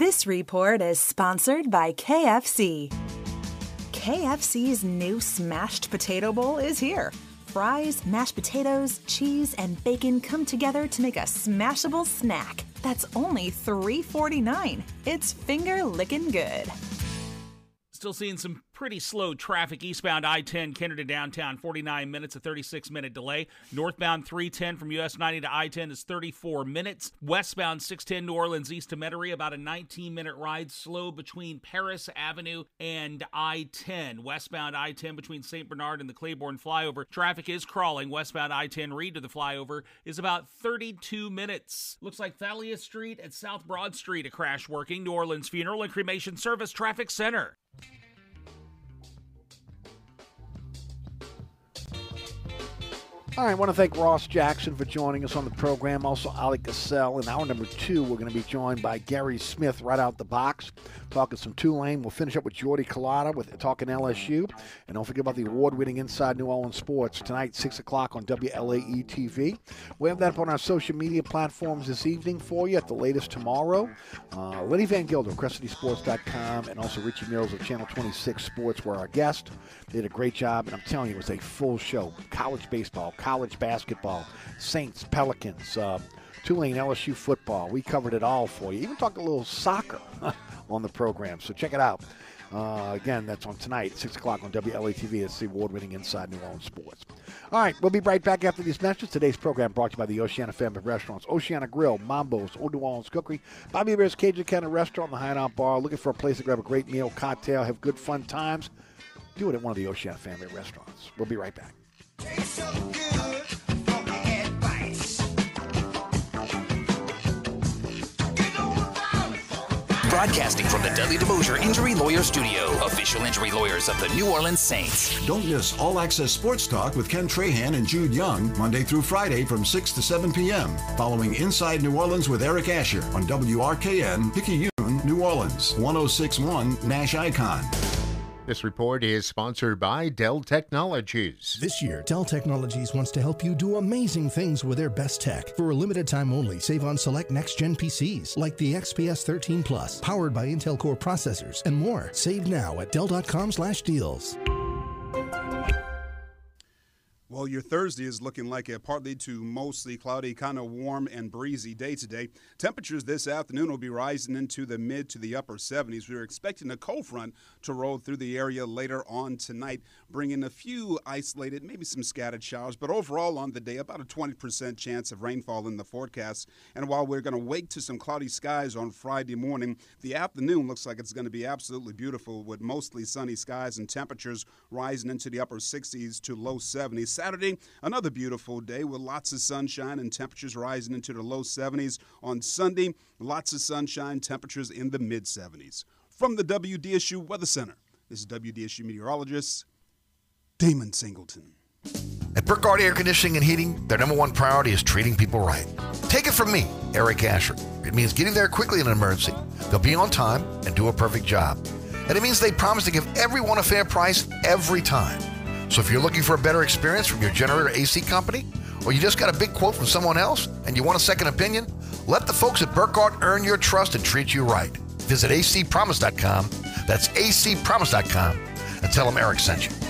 This report is sponsored by KFC. KFC's new smashed potato bowl is here. Fries, mashed potatoes, cheese, and bacon come together to make a smashable snack. That's only $3.49. It's finger licking good. Still seeing some pretty slow traffic eastbound I 10 Kennedy downtown, 49 minutes, a 36 minute delay. Northbound 310 from US 90 to I 10 is 34 minutes. Westbound 610 New Orleans east to Metairie, about a 19 minute ride, slow between Paris Avenue and I 10. Westbound I 10 between St. Bernard and the Claiborne flyover. Traffic is crawling. Westbound I 10 Reed to the flyover is about 32 minutes. Looks like Thalia Street at South Broad Street, a crash working. New Orleans Funeral and Cremation Service Traffic Center. All right, I want to thank Ross Jackson for joining us on the program. Also, Oleh Kosel. In hour number two, we're going to be joined by Guerry Smith right out the box, talking some Tulane. We'll finish up with Jordy Culotta with talking LSU. And don't forget about the award winning Inside New Orleans Sports tonight, 6 o'clock on WLAE TV. We have that up on our social media platforms this evening for you at the latest tomorrow. Uh, Lenny Van Gilder, CrescentCitySports.com, and also Richie Mills of Channel 26 Sports were our guest. Did a great job, and I'm telling you, it was a full show. College baseball, college basketball, Saints, Pelicans, uh, Tulane, LSU football. We covered it all for you. Even talked a little soccer [laughs] on the program, so check it out. Uh, again, that's on tonight, 6 o'clock on WLAE TV. It's the award winning Inside New Orleans Sports. All right, we'll be right back after these messages. Today's program brought to you by the Oceana family of restaurants Oceana Grill, Mambo's, Old New Orleans Cookery, Bobby Hebert's Cajun Cannon Restaurant, the Hideout Bar. Looking for a place to grab a great meal, cocktail, have good fun times? Do it at one of the Oceana family restaurants. We'll be right back. Broadcasting from the Dudley DeBosier Injury Lawyer Studio, official injury lawyers of the New Orleans Saints. Don't miss All Access Sports Talk with Ken Trahan and Jude Young, Monday through Friday from 6 to 7 p.m. Following Inside New Orleans with Eric Asher on WRKN, Picayune, New Orleans, 1061 Nash Icon. This report is sponsored by Dell Technologies. This year, Dell Technologies wants to help you do amazing things with their best tech. For a limited time only, save on select next gen PCs like the XPS 13 Plus, powered by Intel Core processors, and more. Save now at Dell.com/slash deals. Well, your Thursday is looking like a partly to mostly cloudy, kind of warm and breezy day today. Temperatures this afternoon will be rising into the mid to the upper 70s. We're expecting a cold front to roll through the area later on tonight, bringing a few isolated, maybe some scattered showers. But overall, on the day, about a 20% chance of rainfall in the forecast. And while we're going to wake to some cloudy skies on Friday morning, the afternoon looks like it's going to be absolutely beautiful with mostly sunny skies and temperatures rising into the upper 60s to low 70s. Saturday, another beautiful day with lots of sunshine and temperatures rising into the low 70s. On Sunday, lots of sunshine, temperatures in the mid 70s. From the WDSU Weather Center, this is WDSU meteorologist Damon Singleton. At Burkhardt Air Conditioning and Heating, their number one priority is treating people right. Take it from me, Eric Asher. It means getting there quickly in an emergency. They'll be on time and do a perfect job. And it means they promise to give everyone a fair price every time. So if you're looking for a better experience from your generator AC company, or you just got a big quote from someone else and you want a second opinion, let the folks at Burkhardt earn your trust and treat you right. Visit acpromise.com. That's acpromise.com and tell them Eric sent you.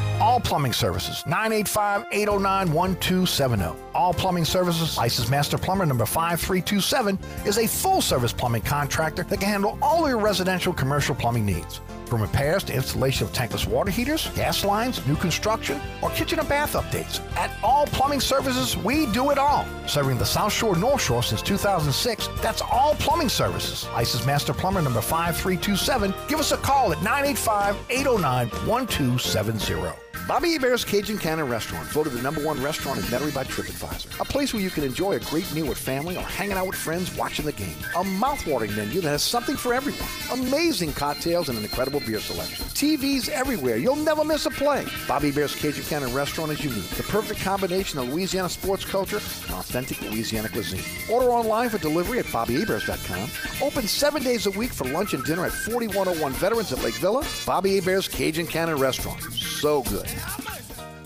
All Plumbing Services, 985-809-1270. All Plumbing Services, licensed master plumber number 5327, is a full-service plumbing contractor that can handle all your residential commercial plumbing needs. From repairs to installation of tankless water heaters, gas lines, new construction, or kitchen and bath updates. At All Plumbing Services, we do it all. Serving the South Shore North Shore since 2006, that's All Plumbing Services. Licensed master plumber number 5327. Give us a call at 985 809 1270. Bobby Hebert's Cajun Cannon Restaurant, voted the number one restaurant in Metairie by TripAdvisor. A place where you can enjoy a great meal with family or hanging out with friends watching the game. A mouthwatering menu that has something for everyone. Amazing cocktails and an incredible beer selection. TVs everywhere. You'll never miss a play. Bobby Hebert's Cajun Cannon Restaurant is unique. The perfect combination of Louisiana sports culture and authentic Louisiana cuisine. Order online for delivery at BobbyHeberts.com. Open seven days a week for lunch and dinner at 4101 Veterans at Lake Villa. Bobby Hebert's Cajun Cannon Restaurant. So good.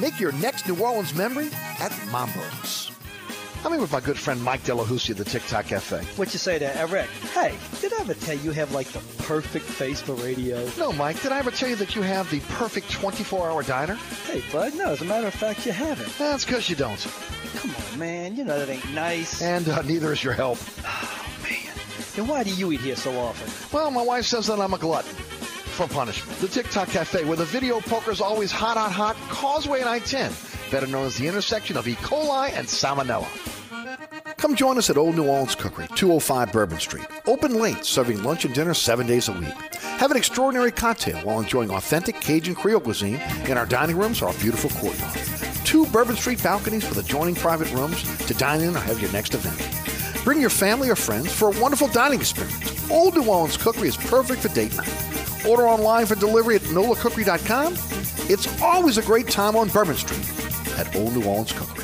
Make your next New Orleans memory at Mambo's. I'm here with my good friend Mike Delahoussi of the TikTok Cafe. What you say to Eric? Hey, did I ever tell you you have like the perfect face for radio? No, Mike, did I ever tell you that you have the perfect 24 hour diner? Hey, bud, no, as a matter of fact, you haven't. That's because you don't. Come on, man, you know that ain't nice. And uh, neither is your help. Oh, man. Then why do you eat here so often? Well, my wife says that I'm a glutton for punishment. The TikTok Cafe, where the video poker is always hot on hot, Causeway and I-10, better known as the intersection of E. coli and salmonella. Come join us at Old New Orleans Cookery, 205 Bourbon Street. Open late, serving lunch and dinner seven days a week. Have an extraordinary cocktail while enjoying authentic Cajun Creole cuisine in our dining rooms or our beautiful courtyard. Two Bourbon Street balconies with adjoining private rooms to dine in or have your next event. Bring your family or friends for a wonderful dining experience. Old New Orleans Cookery is perfect for date night. Order online for delivery at nolacookery.com. It's always a great time on Bourbon Street at Old New Orleans Cookery.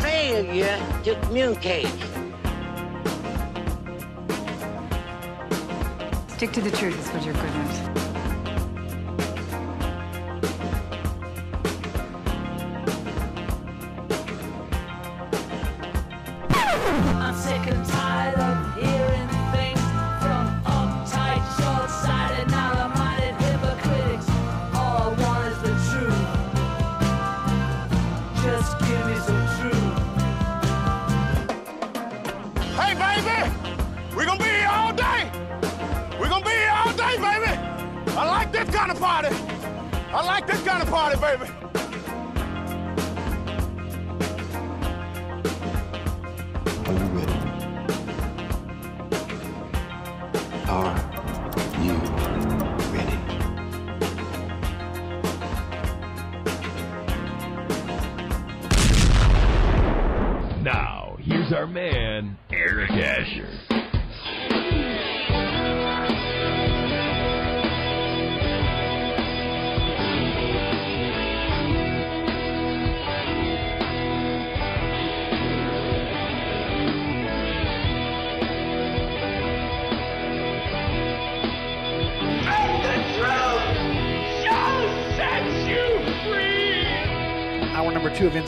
Failure to communicate. Stick to the truth is what you're good at.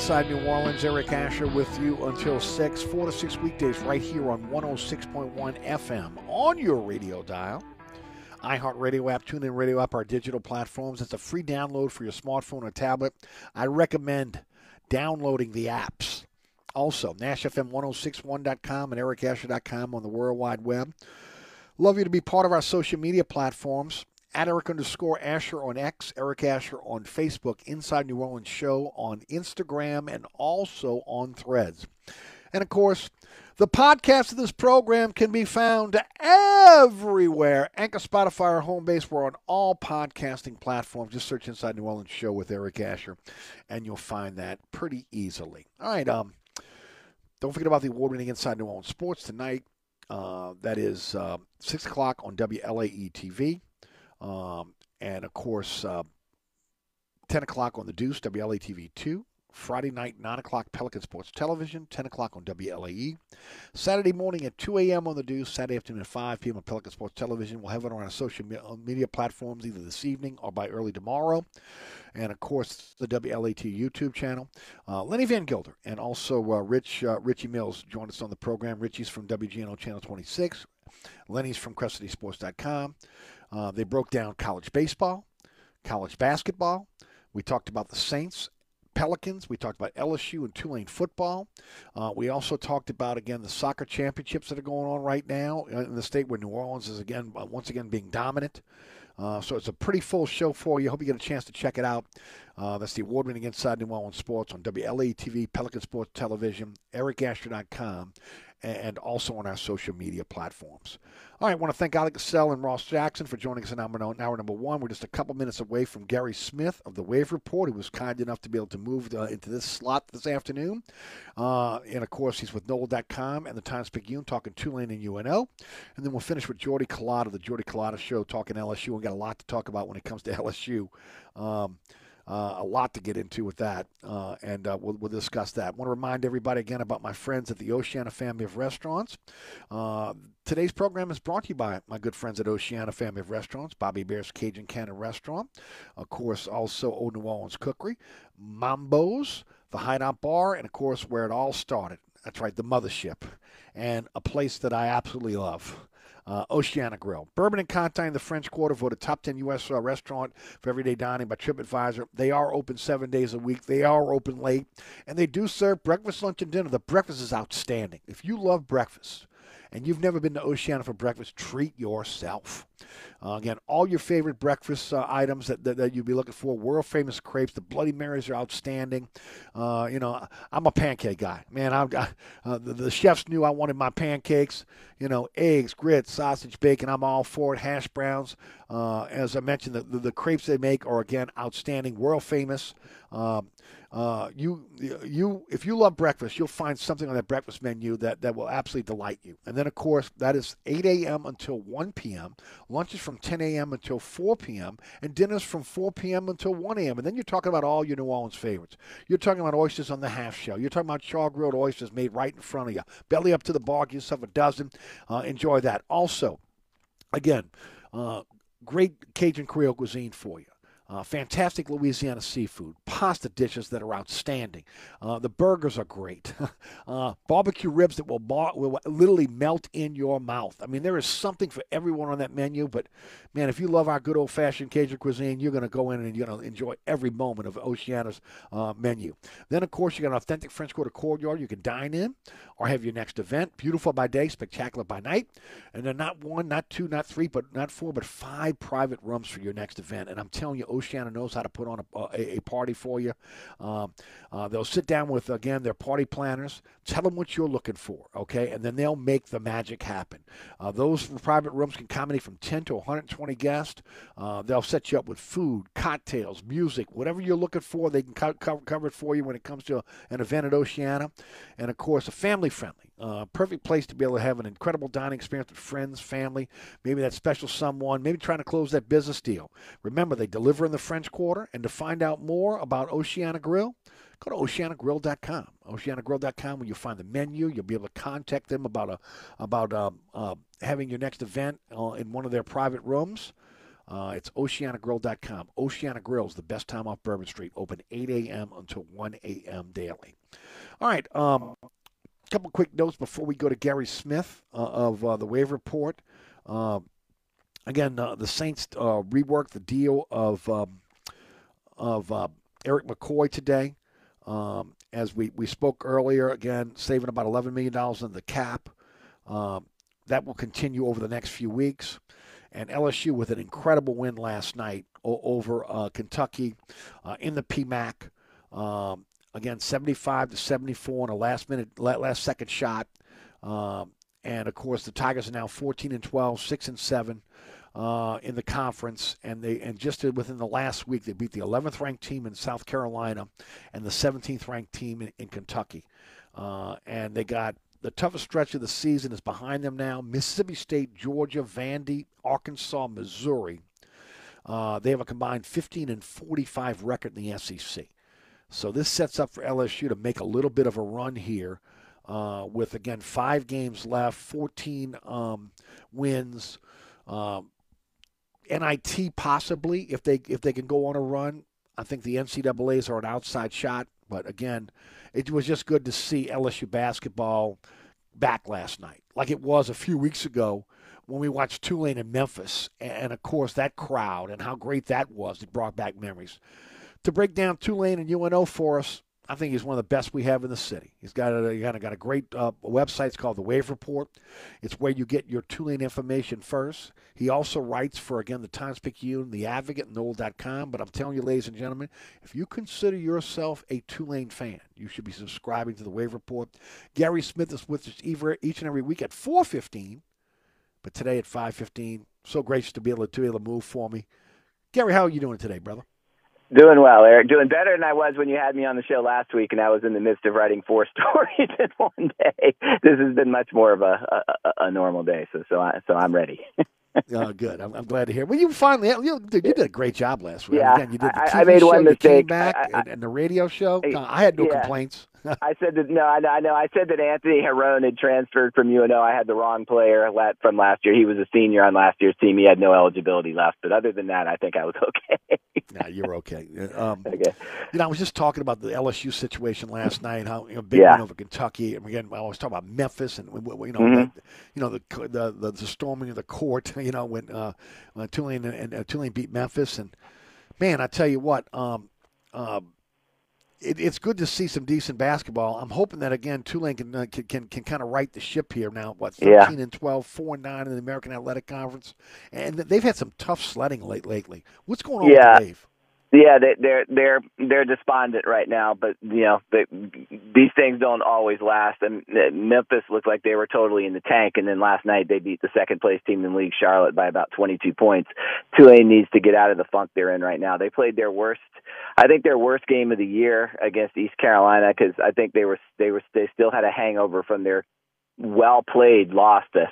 Inside New Orleans. Eric Asher with you until 6, 4 to 6 weekdays right here on 106.1 FM on your radio dial. iHeartRadio app, TuneIn Radio app, our digital platforms. It's a free download for your smartphone or tablet. I recommend downloading the apps. Also, NashFM1061.com and EricAsher.com on the World Wide Web. Love you to be part of our social media platforms. At Eric underscore Asher on X, Eric Asher on Facebook, Inside New Orleans Show on Instagram, and also on Threads. And of course, the podcast of this program can be found everywhere. Anchor, Spotify, or Home Base. We're on all podcasting platforms. Just search Inside New Orleans Show with Eric Asher, and you'll find that pretty easily. All right. Um, don't forget about the award-winning Inside New Orleans Sports tonight. Uh, that is uh, six o'clock on WLAE TV, um, and of course, uh, ten o'clock on the Deuce WLAE TV two. Friday night, 9 o'clock, Pelican Sports Television, 10 o'clock on WLAE. Saturday morning at 2 a.m. on the Deuce, Saturday afternoon at 5 p.m. on Pelican Sports Television. We'll have it on our social media platforms either this evening or by early tomorrow. And of course, the WLAT YouTube channel. Uh, Lenny Vangilder and also uh, Rich uh, Richie Mills joined us on the program. Richie's from WGNO Channel 26. Lenny's from CrescentCitySports.com. Uh, they broke down college baseball, college basketball. We talked about the Saints Pelicans. We talked about LSU and Tulane football. Uh, we also talked about again the soccer championships that are going on right now in the state where New Orleans is again uh, once again being dominant. Uh, so it's a pretty full show for you. Hope you get a chance to check it out. Uh, that's the award-winning Inside New Orleans Sports on WLAE TV, Pelican Sports Television, EricAsher.com, and also on our social media platforms. All right, I want to thank Oleh Kosel and Ross Jackson for joining us in hour, number one. We're just a couple minutes away from Guerry Smith of the Wave Report, who was kind enough to be able to move uh, into this slot this afternoon. Uh, and of course, he's with NOLA.com and the Times Picayune talking Tulane and UNO. And then we'll finish with Jordy Culotta, the Jordy Culotta Show, talking LSU. We've got a lot to talk about when it comes to LSU. Um, uh, a lot to get into with that, uh, and uh, we'll, we'll, discuss that. I want to remind everybody again about my friends at the Oceana family of restaurants. Uh, today's program is brought to you by my good friends at Oceana family of restaurants, Bobby Hebert's Cajun Cannon Restaurant, of course, also Old New Orleans Cookery, Mambo's, the Hideout Bar, and of course, where it all started. That's right, the mothership, and a place that I absolutely love uh, Oceana Grill. Bourbon and Conti the French Quarter voted top 10 U.S. Uh, restaurant for everyday dining by TripAdvisor. They are open seven days a week. They are open late, and they do serve breakfast, lunch, and dinner. The breakfast is outstanding. If you love breakfast, and you've never been to Oceana for breakfast, treat yourself. Uh, again, all your favorite breakfast uh, items that, that, that, you'd be looking for. World famous crepes. The Bloody Marys are outstanding. Uh, you know, I'm a pancake guy. Man, I, uh, the, the, chefs knew I wanted my pancakes. You know, eggs, grits, sausage, bacon. I'm all for it. Hash browns. Uh, as I mentioned, the, the, the, crepes they make are, again, outstanding. World famous. Um, uh, you you if you love breakfast, you'll find something on that breakfast menu that, that will absolutely delight you. And then of course that is 8 a.m. until 1 p.m. Lunch is from 10 a.m. until 4 p.m. and dinners from 4 p.m. until 1 a.m. And then you're talking about all your New Orleans favorites. You're talking about oysters on the half shell. You're talking about char grilled oysters made right in front of you. Belly up to the bar, get yourself a dozen. Uh, enjoy that. Also, again, uh, great Cajun Creole cuisine for you. Uh, fantastic Louisiana seafood, pasta dishes that are outstanding. Uh, the burgers are great. [laughs] uh, barbecue ribs that will, bar- will literally melt in your mouth. I mean, there is something for everyone on that menu. But man, if you love our good old fashioned Cajun cuisine, you're going to go in and you're going to enjoy every moment of Oceana's uh, menu. Then, of course, you got an authentic French Quarter courtyard you can dine in or have your next event. Beautiful by day, spectacular by night. And then not one, not two, not three, but not four, but five private rooms for your next event. And I'm telling you, Oceana knows how to put on a, a, a party for you. Um, uh, they'll sit down with, again, their party planners, tell them what you're looking for, okay? And then they'll make the magic happen. Uh, those private rooms can accommodate from 10 to 120 guests. Uh, they'll set you up with food, cocktails, music, whatever you're looking for, they can co- cover, cover it for you when it comes to an event at Oceana. And of course, a family friendly. Uh, perfect place to be able to have an incredible dining experience with friends, family, maybe that special someone, maybe trying to close that business deal. Remember, they deliver in the French Quarter. And to find out more about Oceana Grill, go to oceanagrill.com. Oceanagrill.com, where you'll find the menu. You'll be able to contact them about a about um, uh, having your next event uh, in one of their private rooms. Uh, it's oceanagrill.com. Oceana Grill is the best time off Bourbon Street, open 8 a.m. until 1 a.m. daily. All right. Um, couple quick notes before we go to Guerry Smith uh, of uh, the Wave Report. Uh, again, uh, the Saints uh, reworked the deal of um, of uh, Erik McCoy today. Um, as we, we spoke earlier, again, saving about $11 million in the cap. Um, that will continue over the next few weeks. And LSU with an incredible win last night over Kentucky in the PMAC. Um, again, 75 to 74 on a last minute, last second shot. Um, and of course, the Tigers are now 14 and 12, 6 and 7 uh, in the conference, and they and just within the last week they beat the 11th ranked team in South Carolina and the 17th ranked team in, in Kentucky, uh, and they got the toughest stretch of the season is behind them now. Mississippi State, Georgia, Vandy, Arkansas, Missouri. Uh, they have a combined 15 and 45 record in the SEC. So this sets up for LSU to make a little bit of a run here. Uh, with again five games left, 14 um, wins, um, NIT possibly if they if they can go on a run. I think the NCAA's are an outside shot, but again, it was just good to see LSU basketball back last night, like it was a few weeks ago when we watched Tulane in Memphis, and of course that crowd and how great that was. It brought back memories. To break down Tulane and UNO for us, I think he's one of the best we have in the city. He's got a, a, got a great uh, website. It's called the Wave Report. It's where you get your Tulane information first. He also writes for, again, the Times Picayune, the Advocate, and NOLA.com. But I'm telling you, ladies and gentlemen, if you consider yourself a Tulane fan, you should be subscribing to the Wave Report. Guerry Smith is with us each and every week at 4.15, but today at 5.15. So gracious to be able to, to, be able to move for me. Guerry, how are you doing today, brother? Doing well, Eric. Doing better than I was when you had me on the show last week, and I was in the midst of writing four [laughs] stories in one day. This has been much more of a a, a normal day, so so I, so I'm ready. [laughs] oh, good. I'm, I'm, glad to hear. Well, you finally you, you did a great job last week. Yeah, Again, you did the TV I, I made show, one mistake. Came back I, and, and, the radio show. I had no yeah. complaints. [laughs] I said that no, I know, I know. I said that Anthony Herron had transferred from UNO. I had the wrong player from last year. He was a senior on last year's team. He had no eligibility left. But other than that, I think I was [laughs] okay. nah, you're okay. Um, okay. You know, I was just talking about the LSU situation last night. How you know, big yeah. win over Kentucky, and again, I was talking about Memphis, and you know, mm-hmm. the, you know, the, the, the the storming of the court. [laughs] You know, when uh, uh, Tulane and uh, Tulane beat Memphis, and man, I tell you what. Um, um, it, it's good to see some decent basketball. I'm hoping that again Tulane can uh, can, can, can kind of right the ship here now. What 13 yeah. and 12, 4 and 9 in the American Athletic Conference, and they've had some tough sledding late lately. What's going on yeah. with Dave? Yeah, they, they're they're they're despondent right now, but you know they, these things don't always last. And uh, Memphis looked like they were totally in the tank, and then last night they beat the second place team in league, Charlotte, by about 22 points. Tulane needs to get out of the funk they're in right now. They played their worst, I think their worst game of the year against East Carolina because I think they were they were they still had a hangover from their well played loss to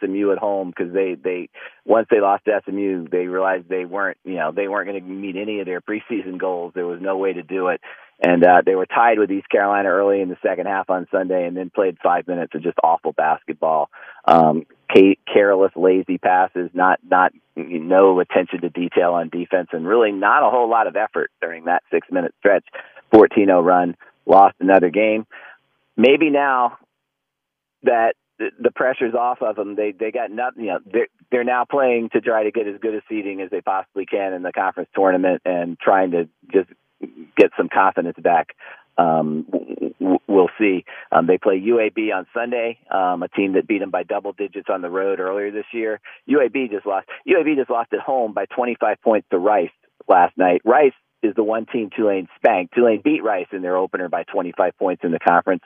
SMU at home because they they once they lost to SMU they realized they weren't you know they weren't going to meet any of their preseason goals. There was no way to do it. And uh they were tied with East Carolina early in the second half on Sunday and then played 5 minutes of just awful basketball. Um careless lazy passes not not no attention to detail on defense and really not a whole lot of effort during that 6 minute stretch 14-0 run lost another game. Maybe now that the pressure's off of them. They they got nothing. You know, they're they're now playing to try to get as good a seeding as they possibly can in the conference tournament and trying to just get some confidence back. Um, we'll see. Um, they play UAB on Sunday, um, a team that beat them by double digits on the road earlier this year. UAB just lost. UAB just lost at home by 25 points to Rice last night. Rice is the one team Tulane spanked. Tulane beat Rice in their opener by 25 points in the conference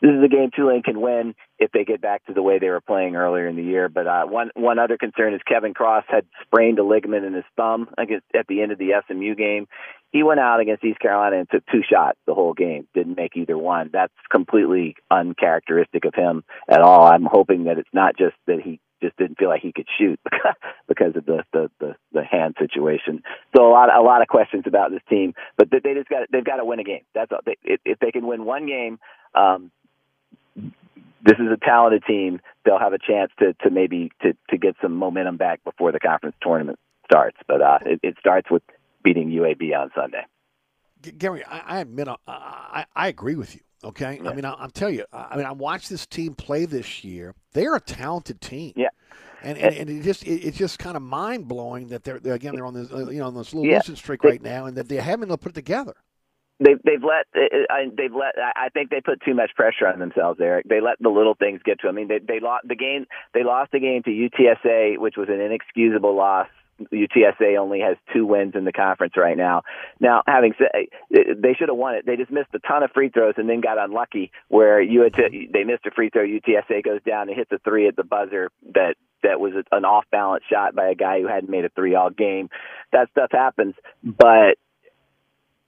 this is a game Tulane can win if they get back to the way they were playing earlier in the year. But uh, one one other concern is Kevin Cross had sprained a ligament in his thumb against, at the end of the SMU game. He went out against East Carolina and took two shots the whole game, didn't make either one. That's completely uncharacteristic of him at all. I'm hoping that it's not just that he just didn't feel like he could shoot [laughs] because of the, the the the hand situation. So a lot a lot of questions about this team, but they just got they've got to win a game. That's all. They, if they can win one game, um, this is a talented team. They'll have a chance to to maybe to to get some momentum back before the conference tournament starts. But uh, it, it starts with beating UAB on Sunday. Guerry, I, I admit I, I agree with you. Okay, yeah. I mean I, am telling you, I mean I watched this team play this year. They're a talented team. Yeah, And, and, and it just it, it's just kind of mind blowing that they're, they're again they're on this uh, you know on this little Yeah. losing streak right now and that they haven't been able to put it together. They've they've let uh, uh, I- they've let I I think they put too much pressure on themselves, Eric. They let the little things get to them. I mean, they they lost the game. They lost the game to UTSA, which was an inexcusable loss. UTSA only has two wins in the conference right now. Now, having said uh, they should have won it, they just missed a ton of free throws and then got unlucky where you had to, they missed a free throw. UTSA goes down and hits a three at the buzzer that that was an off balance shot by a guy who hadn't made a three all game. That stuff happens, but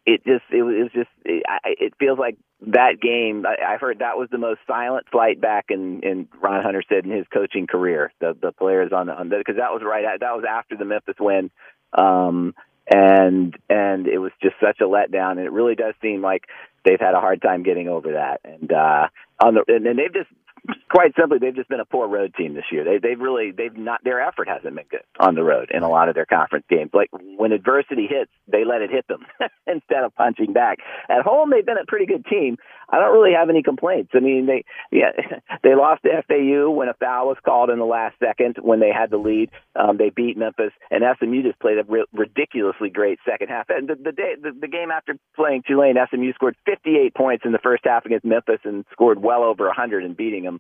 it just it was, just it, I- it feels like that game. I, I've heard that was the most silent flight back in in Ron Hunter said in his coaching career. The the players on the on because that was right that was after the Memphis win, um, and and it was just such a letdown. And it really does seem like they've had a hard time getting over that. And uh, on the and, and they've just quite simply they've just been a poor road team this year. They they've really they've not their effort hasn't been good on the road in a lot of their conference games. Like when adversity hits, they let it hit them [laughs] instead of punching back. At home they've been a pretty good team. I don't really have any complaints. I mean they yeah [laughs] they lost to FAU when a foul was called in the last second when they had the lead. Um, they beat Memphis and SMU just played a ri- ridiculously great second half. And the, the day the, the game after playing Tulane, SMU scored 58 points in the first half against Memphis and scored well over 100 in beating them.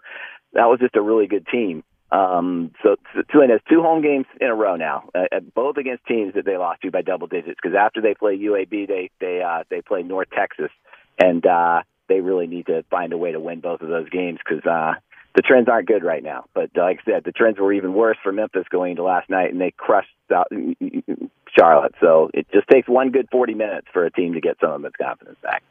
That was just a really good team. Um, so, Tulane has two home games in a row now, uh, both against teams that they lost to by double digits. Because after they play UAB, they they uh, they play North Texas, and uh, they really need to find a way to win both of those games because uh, the trends aren't good right now. But uh, like I said, the trends were even worse for Memphis going into last night, and they crushed out Charlotte. So it just takes one good 40 minutes for a team to get some of its confidence back.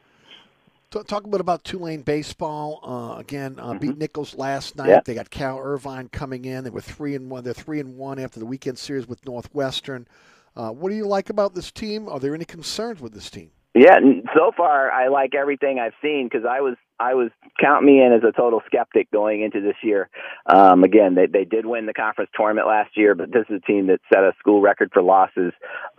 Talk, a bit about Tulane baseball. Uh, again, uh, beat Nicholls last night. Mm-hmm. Yeah. They got Cal Irvine coming in. They were three and one. They're three and one after the weekend series with Northwestern. Uh, what do you like about this team? Are there any concerns with this team? Yeah, so far I like everything I've seen because I was I was count me in as a total skeptic going into this year. Um, again, they they did win the conference tournament last year, but this is a team that set a school record for losses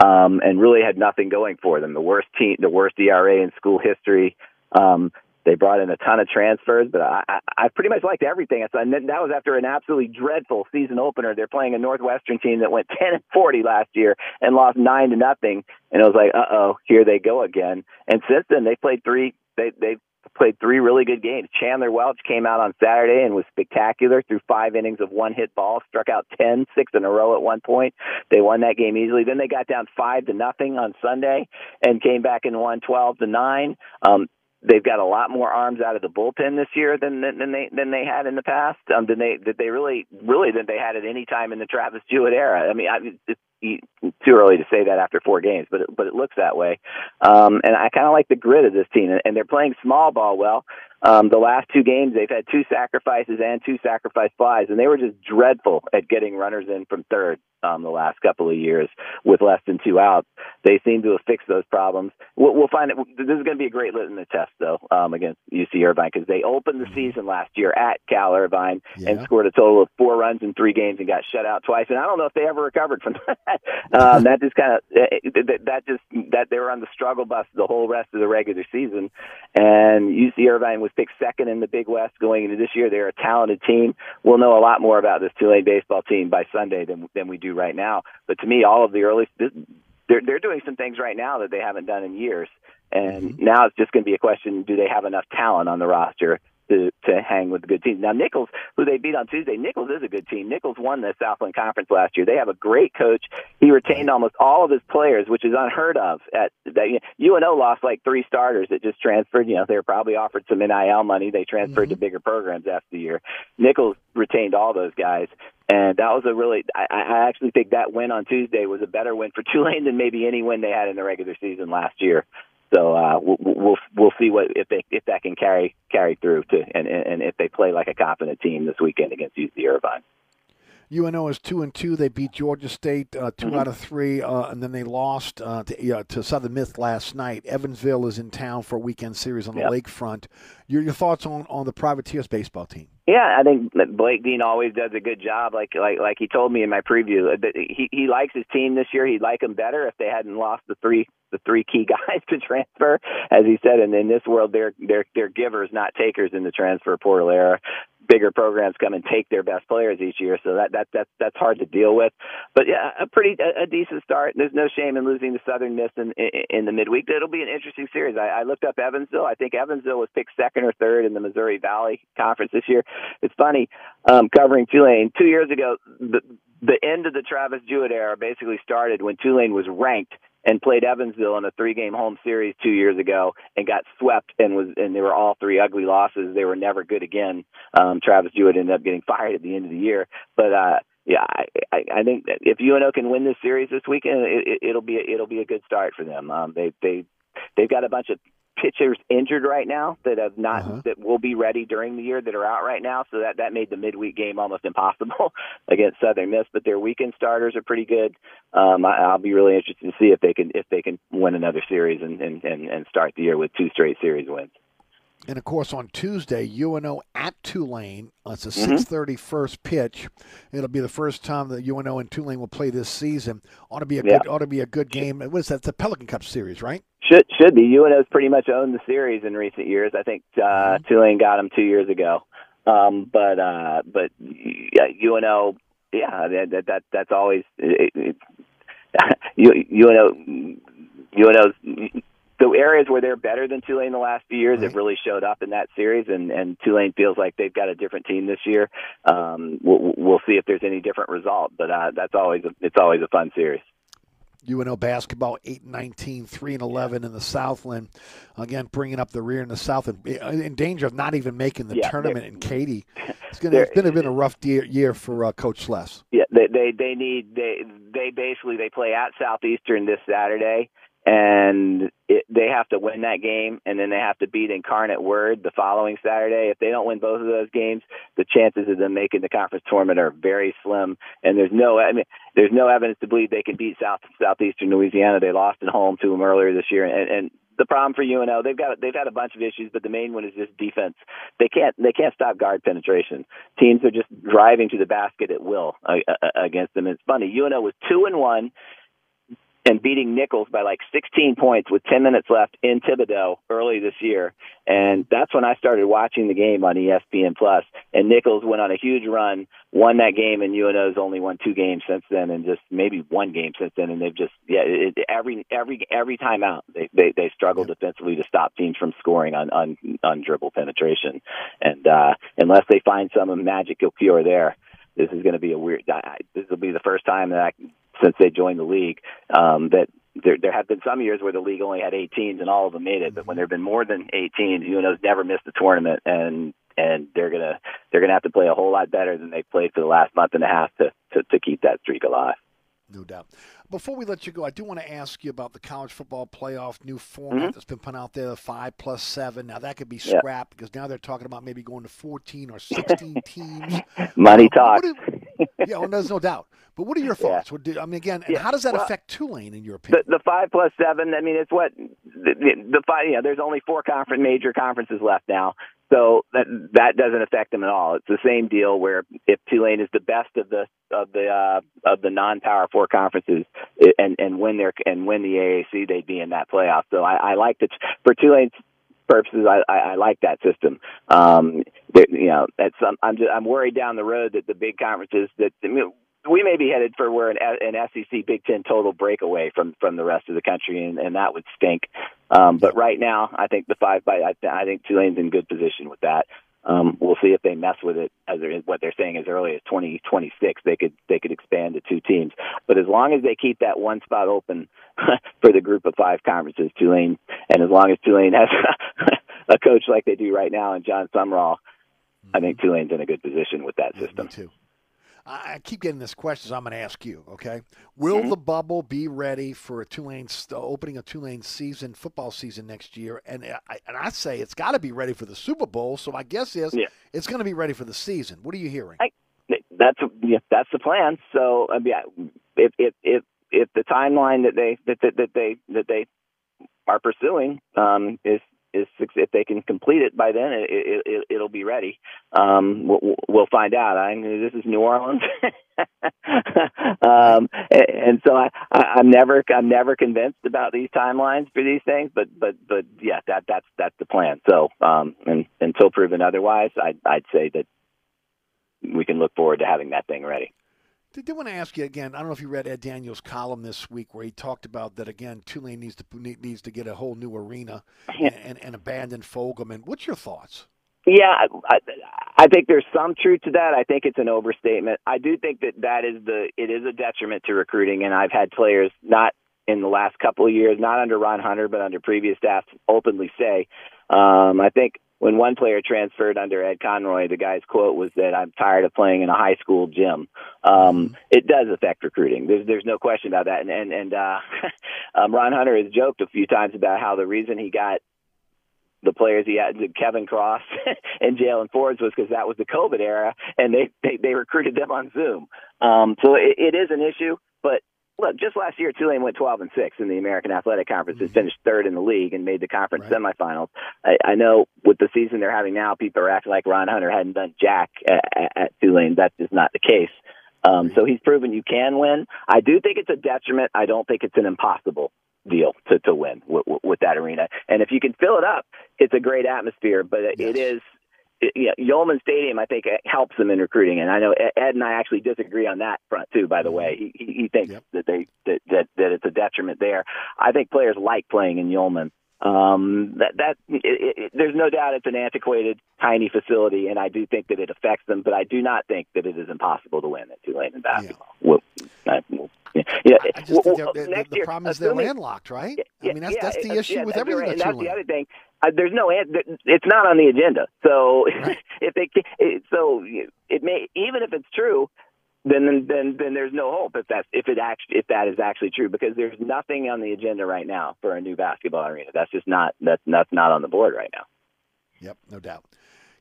um, and really had nothing going for them. The worst team, the worst ERA in school history. Um, they brought in a ton of transfers, but I, I, I pretty much liked everything. And then that was after an absolutely dreadful season opener. They're playing a Northwestern team that went [laughs] 10 and 40 last year and lost nine to nothing. And it was like, uh oh, here they go again. And since then, they played three. They they played three really good games. Chandler Welch came out on Saturday and was spectacular through five innings of one hit ball, struck out 10, six in a row at one point. They won that game easily. Then they got down five to nothing on Sunday and came back and won 12 to nine. Um, they've got a lot more arms out of the bullpen this year than than, than they than they had in the past. Um, than they that they really really than they had at any time in the Travis Jewett era. I mean, I, it's too early to say that after four games, but it, but it looks that way. Um, and I kind of like the grit of this team, and, and they're playing small ball well. Um, the last two games, they've had two sacrifices and two sacrifice flies, and they were just dreadful at getting runners in from third um, the last couple of years with less than two outs. They seem to have fixed those problems. We'll, we'll find it. This is going to be a great litmus test, though, um, against UC Irvine because they opened the season last year at Cal Irvine and scored a total of four runs in three games and got shut out twice. And I don't know if they ever recovered from [laughs] that. um, that just kind of that, that just that they were on the struggle bus the whole rest of the regular season. And UC Irvine was picked second in the Big West going into this year. They're a talented team. We'll know a lot more about this Tulane baseball team by Sunday than than we do right now. But to me, all of the early they're they're doing some things right now that they haven't done in years. And mm-hmm. now it's just going to be a question: Do they have enough talent on the roster to to hang with the good teams? Now Nicholls, who they beat on Tuesday, Nicholls is a good team. Nicholls won the Southland Conference last year. They have a great coach. He retained almost all of his players, which is unheard of. At that UNO lost like three starters that just transferred. You know, they were probably offered some NIL money. They transferred to mm-hmm. bigger programs after the year. Nicholls retained all those guys. And that was a really, I, I actually think that win on Tuesday was a better win for Tulane than maybe any win they had in the regular season last year. So uh, we'll, we'll we'll see what if they if that can carry carry through to and and if they play like a competent team this weekend against UC Irvine. UNO is two and two. They beat Georgia State uh, 2 Mhm. out of three, uh, and then they lost uh, to, uh, to Southern Miss last night. Evansville is in town for a weekend series on the Yep. lakefront. Your your thoughts on on the Privateers baseball team? Yeah, I think Blake Dean always does a good job. Like like like he told me in my preview, that he he likes his team this year. He'd like them better if they hadn't lost the three the three key [laughs] guys to transfer, as he said. And in this world, they're they're they're givers, not takers in the transfer portal era. bigger programs come and take their best players each year. So that that that that's hard to deal with. But yeah, a pretty a, a decent start. There's no shame in losing to Southern Miss in in, in the midweek. It'll be an interesting series. I, I looked up Evansville. I think Evansville was picked second or third in the Missouri Valley Conference this year. It's funny um, covering Tulane two years ago. The the end of the Travis Jewett era basically started when Tulane was ranked and played Evansville in a three game home series two years ago and got swept and was and they were all three ugly losses. They were never good again. Um Travis Jewett ended up getting [laughs] fired at the end of the year. But uh yeah, I, I, I think that if UNO can win this series this weekend, it, it, it'll be a, it'll be a good start for them. Um, they they they've got a bunch of pitchers injured right now that have not Uh-huh. that will be ready during the year that are out right now. So that that made the midweek game almost [laughs] impossible against Southern Miss. But their weekend starters are pretty good. Um, I, I'll be really interested to see if they can if they can win another series and and and, and start the year with two straight series wins. And of course, on Tuesday, UNO at Tulane. It's a Mhm. 6:30 first pitch. It'll be the first time that UNO and Tulane will play this season. Ought to be a Yeah. good. Ought to be a good game. What is that? It's the Pelican Cup series, right? Should should be. UNO's pretty much owned the series in recent years. I think uh, Tulane got them two years ago. Um, but uh, but yeah, UNO, yeah, that that, that that's always it, it, UNO [laughs] UNO's the areas where they're better than Tulane the last few years have really showed up in that series, and and Tulane feels like they've got a different team this year. Um, we'll, we'll see if there's any different result, but uh, that's always a, it's always a fun series. UNO basketball 8 and 19, 3 and 11 in the Southland. Again, bringing up the rear in the South and in danger of not even making the Yeah, tournament in Katy. It's going to it's been, been a [laughs] rough year, year for uh, Coach Sless. Yeah, they they they need they they basically they play at Southeastern this Saturday, and it, they have to win that game, and then they have to beat Incarnate Word the following Saturday. If they don't win both of those games, the chances of them making the conference tournament are very slim. And there's no I mean there's no evidence to believe they can beat South Southeastern Louisiana. They lost at home to them earlier this year, and, and the problem for UNO, they've got they've had a bunch of issues, but the main one is just defense. They can't they can't stop guard penetration. Teams are just driving to the basket at will uh, uh, against them. It's funny. UNO was two and one and beating Nicholls by like 16 points with 10 minutes left in Thibodaux early this year. And that's when I started watching the game on ESPN Plus. And Nicholls went on a huge run, won that game, and UNO's only won two games since then, and just maybe one game since then. And they've just yeah, it, every every every time out they they, they struggle defensively to stop teams from scoring on on on dribble penetration. And uh, unless they find some magical cure there, this is going to be a weird. This will be the first time that I, since they joined the league um, that there there have been some years where the league only had eight teams and all of them made it, but when there have been more than eight teams, UNO's never missed a tournament, and and they're gonna they're gonna have to play a whole lot better than they played for the last month and a half to to, to keep that streak alive. No doubt. Before we let you go, I do want to ask you about the college football playoff new format Mhm. that's been put out there, the five plus seven. Now that could be Yeah. scrapped because now they're talking about maybe going to fourteen or [laughs] sixteen teams. Money Uh, talks. what do- yeah, well, there's no doubt. But what are your [laughs] thoughts? What do, I mean, again, Yeah, how does that well, affect Tulane in your opinion? The, the five plus seven. I mean, it's what the, the, the five. You know, there's only four conference major conferences left now, so that that doesn't affect them at all. It's the same deal where if Tulane is the best of the of the uh, of the non-power four conferences and and win their and win the AAC, they'd be in that playoff. So I, I like that for Tulane's purposes. I, I, I like that system. Um, there- you know, that's I'm I'm, just, I'm worried down the road that the big conferences that I mean, we may be headed for where an, an SEC Big Ten total breakaway from from the rest of the country, and, and that would stink. Um, but right now, I think the five by I, I think Tulane's in good position with that. Um, we'll see if they mess with it as they're, what they're saying as early as 2026. They could they could expand to two teams, but as long as they keep that one spot open [laughs] for the group of five conferences, Tulane, and as long as Tulane has [laughs] a coach like they do right now, and Jon Sumrall, I think Tulane's in a good position with that system. too. I I keep getting this question, so I'm going to ask you. Okay, will the bubble be ready for a Tulane st- opening a Tulane season, football season next year? And I, and I say it's got to be ready for the Super Bowl. So my guess is Yeah. it's going to be ready for the season. What are you hearing? that's yeah, that's the plan. So uh, yeah, if if if if the timeline that they that that, that they that they are pursuing um, is is if they can complete it by then, it, it, it it'll be ready. Um, we'll, we'll find out. I mean, this is New Orleans, [laughs] um, and, and so I, I I'm never I'm never convinced about these timelines for these things. But but but yeah, that that's that's the plan. So um, and, until proven otherwise, I'd I'd say that we can look forward to having that thing ready. Did, did want to ask you again? I don't know if you read Ed Daniels' column this week where he talked about that again. Tulane needs to needs to get a whole new arena and, and, and abandon Fogelman. What's your thoughts? Yeah, I, I think there's some truth to that. I think it's an overstatement. I do think that that is the it is a detriment to recruiting, and I've had players not in the last couple of years, not under Ron Hunter, but under previous staff, openly say. Um, I think when one player transferred under Ed Conroy, the guy's quote was that I'm tired of playing in a high school gym. Um, it does affect recruiting. There's there's no question about that. And and and uh, [laughs] um, Ron Hunter has joked a few times about how the reason he got the players he had, Kevin Cross [laughs] and Jaylen Forbes, was because that was the COVID era, and they they, they recruited them on Zoom. Um, so it, it is an issue, look, just last year Tulane went 12 and six in the American Athletic Conference and finished third in the league and made the conference right. semifinals. I, I know with the season they're having now, people are acting like Ron Hunter hadn't done jack at, at Tulane. That's just not the case. Um, so he's proven you can win. I do think it's a detriment. I don't think it's an impossible deal to to win with, with that arena. And if you can fill it up, it's a great atmosphere. But yes. it is you know, Yulman Stadium, I think, helps them in recruiting. And I know Ed and I actually disagree on that front too. By the mm-hmm. way, he he thinks yep. that they that, that that it's a detriment there. I think players like playing in Yulman. Um, that that it, it, there's no doubt it's an antiquated, tiny facility, and I do think that it affects them. But I do not think that it is impossible to win at Tulane in basketball. Yeah. We'll, uh, we'll, yeah, yeah. I just well, think the, the, problem is they're landlocked, right? Yeah, I mean, that's yeah, that's the issue with everything. Right. That's, that's the other thing. Uh, there's no, it's not on the agenda. So right. [laughs] if they, so it may, even if it's true, then then then there's no hope if that's if it actually if that is actually true because there's nothing on the agenda right now for a new basketball arena. That's just not that's that's not on the board right now. Yep, no doubt.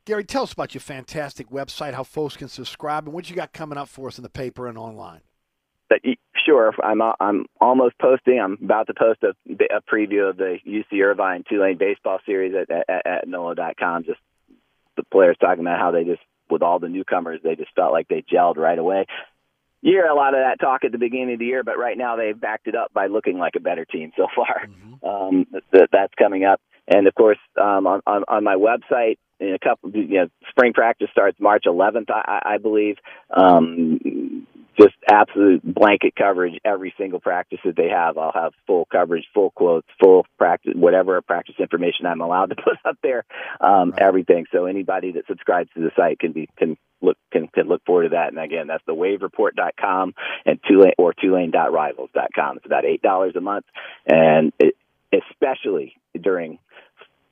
Guerry, tell us about your fantastic website, how folks can subscribe, and what you got coming up for us in the paper and online. Uh, but sure, I'm I'm almost posting. I'm about to post a, a preview of the UC Irvine Tulane baseball series at at, at NOLA.com. Just the players talking about how they just with all the newcomers, they just felt like they gelled right away. You hear a lot of that talk at the beginning of the year, but right now they've backed it up by looking like a better team so far. Mm-hmm. Um, that, that's coming up, and of course, um, on, on on my website, in a couple, you know, spring practice starts March 11th, I, I believe. Um, just absolute blanket coverage every single practice that they have. I'll have full coverage, full quotes, full practice, whatever practice information I'm allowed to [laughs] put up there, um, right. everything. So anybody that subscribes to the site can be can look can, can look forward to that. And again, that's the wavereport.com and Tulane or Tulane.rivals.com. It's about eight dollars a month, and it, especially during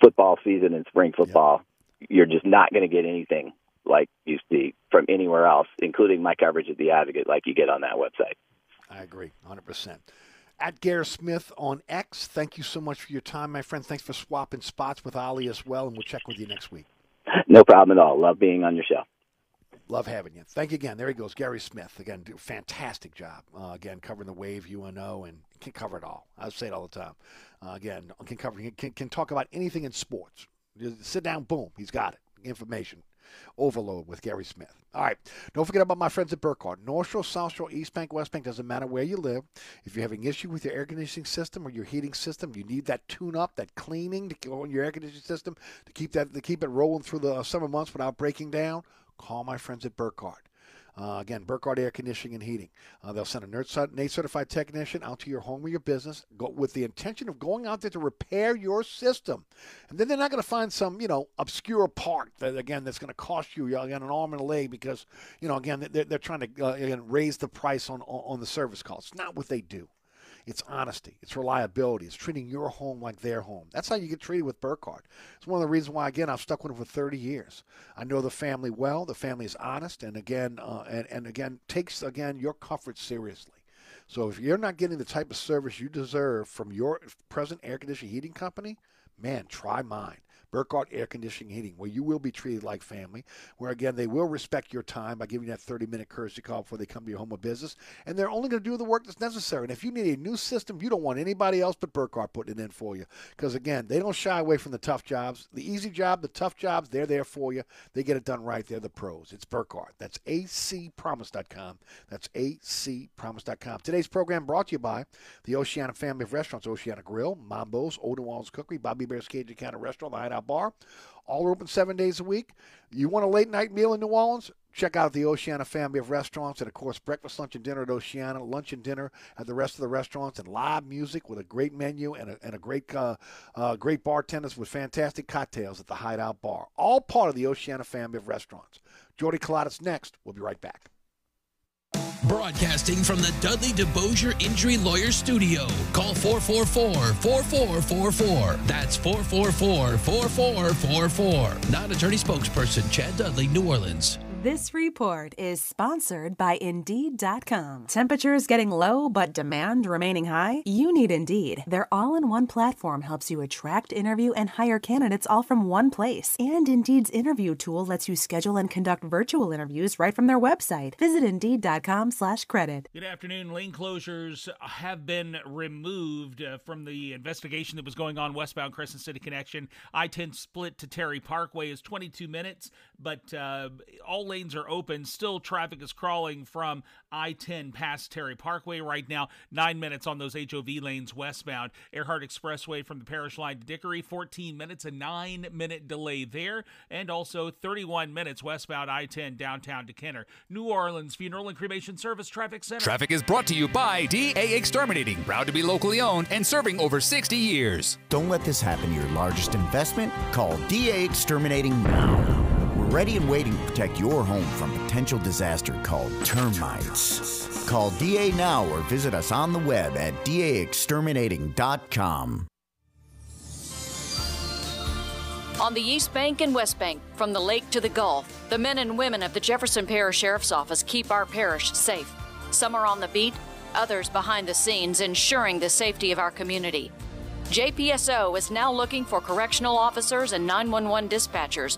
football season and spring football, yep. you're just not going to get anything like you see from anywhere else, including my coverage of the Advocate, like you get on that website. I agree, 100%. At Gare Smith on X, thank you so much for your time, my friend. Thanks for swapping spots with Ali as well, and we'll check with you next week. No problem at all. Love being on your show. Love having you. Thank you again. There he goes, Guerry Smith. Again, do fantastic job. Uh, again, covering the Wave, UNO, and can cover it all. I say it all the time. Uh, again, can cover can, can talk about anything in sports. Just sit down, boom, he's got it. Information overload with Guerry Smith. All right. Don't forget about my friends at Burkhardt. North Shore, South Shore, East Bank, West Bank, doesn't matter where you live. If you're having issue with your air conditioning system or your heating system, you need that tune up, that cleaning to go in your air conditioning system to keep that to keep it rolling through the uh, summer months without breaking down, call my friends at Burkhardt. Uh, again, Burkhardt Air Conditioning and Heating. Uh, they'll send a NATE certified technician out to your home or your business go, with the intention of going out there to repair your system. And then they're not going to find some, you know, obscure part that, again, that's going to cost you, again, an arm and a leg because, you know, again, they're, they're trying to uh, again, raise the price on, on the service costs. It's not what they do. It's honesty. It's reliability. It's treating your home like their home. That's how you get treated with Burkhardt. It's one of the reasons why, again, I've stuck with them for 30 years. I know the family well. The family is honest, and again, uh, and, and again, takes again your comfort seriously. So if you're not getting the type of service you deserve from your present air conditioning heating company, man, try mine. Burkhardt Air Conditioning Heating, where you will be treated like family, where again they will respect your time by giving you that 30 minute courtesy call before they come to your home of business, and they're only going to do the work that's necessary. And if you need a new system, you don't want anybody else but Burkhardt putting it in for you, because again they don't shy away from the tough jobs, the easy job, the tough jobs. They're there for you. They get it done right. They're the pros. It's Burkhardt. That's acpromise.com. That's acpromise.com. Today's program brought to you by the Oceana family of restaurants: Oceana Grill, Mambo's, Old Cookery, Bobby Hebert's Cajun Cannon Restaurant, the Hideout Bar. All are open seven days a week. You want a late night meal in New Orleans? Check out the Oceana family of restaurants and, of course, breakfast, lunch, and dinner at Oceana, lunch and dinner at the rest of the restaurants, and live music with a great menu and a, and a great, uh, uh, great bartenders with fantastic cocktails at the Hideout Bar. All part of the Oceana family of restaurants. Jordy Culotta's next. We'll be right back. Broadcasting from the Dudley DeBosier Injury Lawyer Studio. Call 444-4444. That's 444-4444. Non-attorney spokesperson Chad Dudley, New Orleans. This report is sponsored by Indeed.com. Temperatures getting low, but demand remaining high? You need Indeed. Their all in one platform helps you attract, interview, and hire candidates all from one place. And Indeed's interview tool lets you schedule and conduct virtual interviews right from their website. Visit Indeed.com slash credit. Good afternoon. Lane closures have been removed uh, from the investigation that was going on westbound Crescent City Connection. I 10 split to Terry Parkway is 22 minutes, but uh, all lanes are open. Still, traffic is crawling from I 10 past Terry Parkway right now. Nine minutes on those HOV lanes westbound. Earhart Expressway from the Parish Line to Dickory, 14 minutes, a nine minute delay there. And also 31 minutes westbound I 10 downtown to Kenner. New Orleans Funeral and Cremation Service Traffic Center. Traffic is brought to you by DA Exterminating, proud to be locally owned and serving over 60 years. Don't let this happen to your largest investment. Call DA Exterminating now. Ready and waiting to protect your home from potential disaster called termites. Call DA now or visit us on the web at daexterminating.com. On the East Bank and West Bank, from the lake to the Gulf, the men and women of the Jefferson Parish Sheriff's Office keep our parish safe. Some are on the beat, others behind the scenes, ensuring the safety of our community. JPSO is now looking for correctional officers and 911 dispatchers.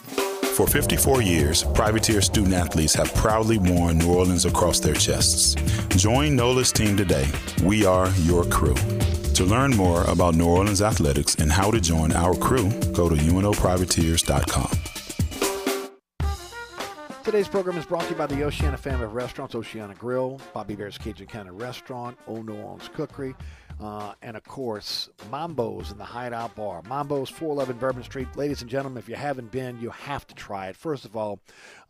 For 54 years, privateer student athletes have proudly worn New Orleans across their chests. Join NOLA's team today. We are your crew. To learn more about New Orleans athletics and how to join our crew, go to UNOprivateers.com. Today's program is brought to you by the Oceana family of restaurants, Oceana Grill, Bobby Hebert's Cajun Cannon Restaurant, Old New Orleans Cookery, Uh, and of course, Mambo's in the Hideout Bar. Mambo's, 411 Bourbon Street. Ladies and gentlemen, if you haven't been, you have to try it. First of all,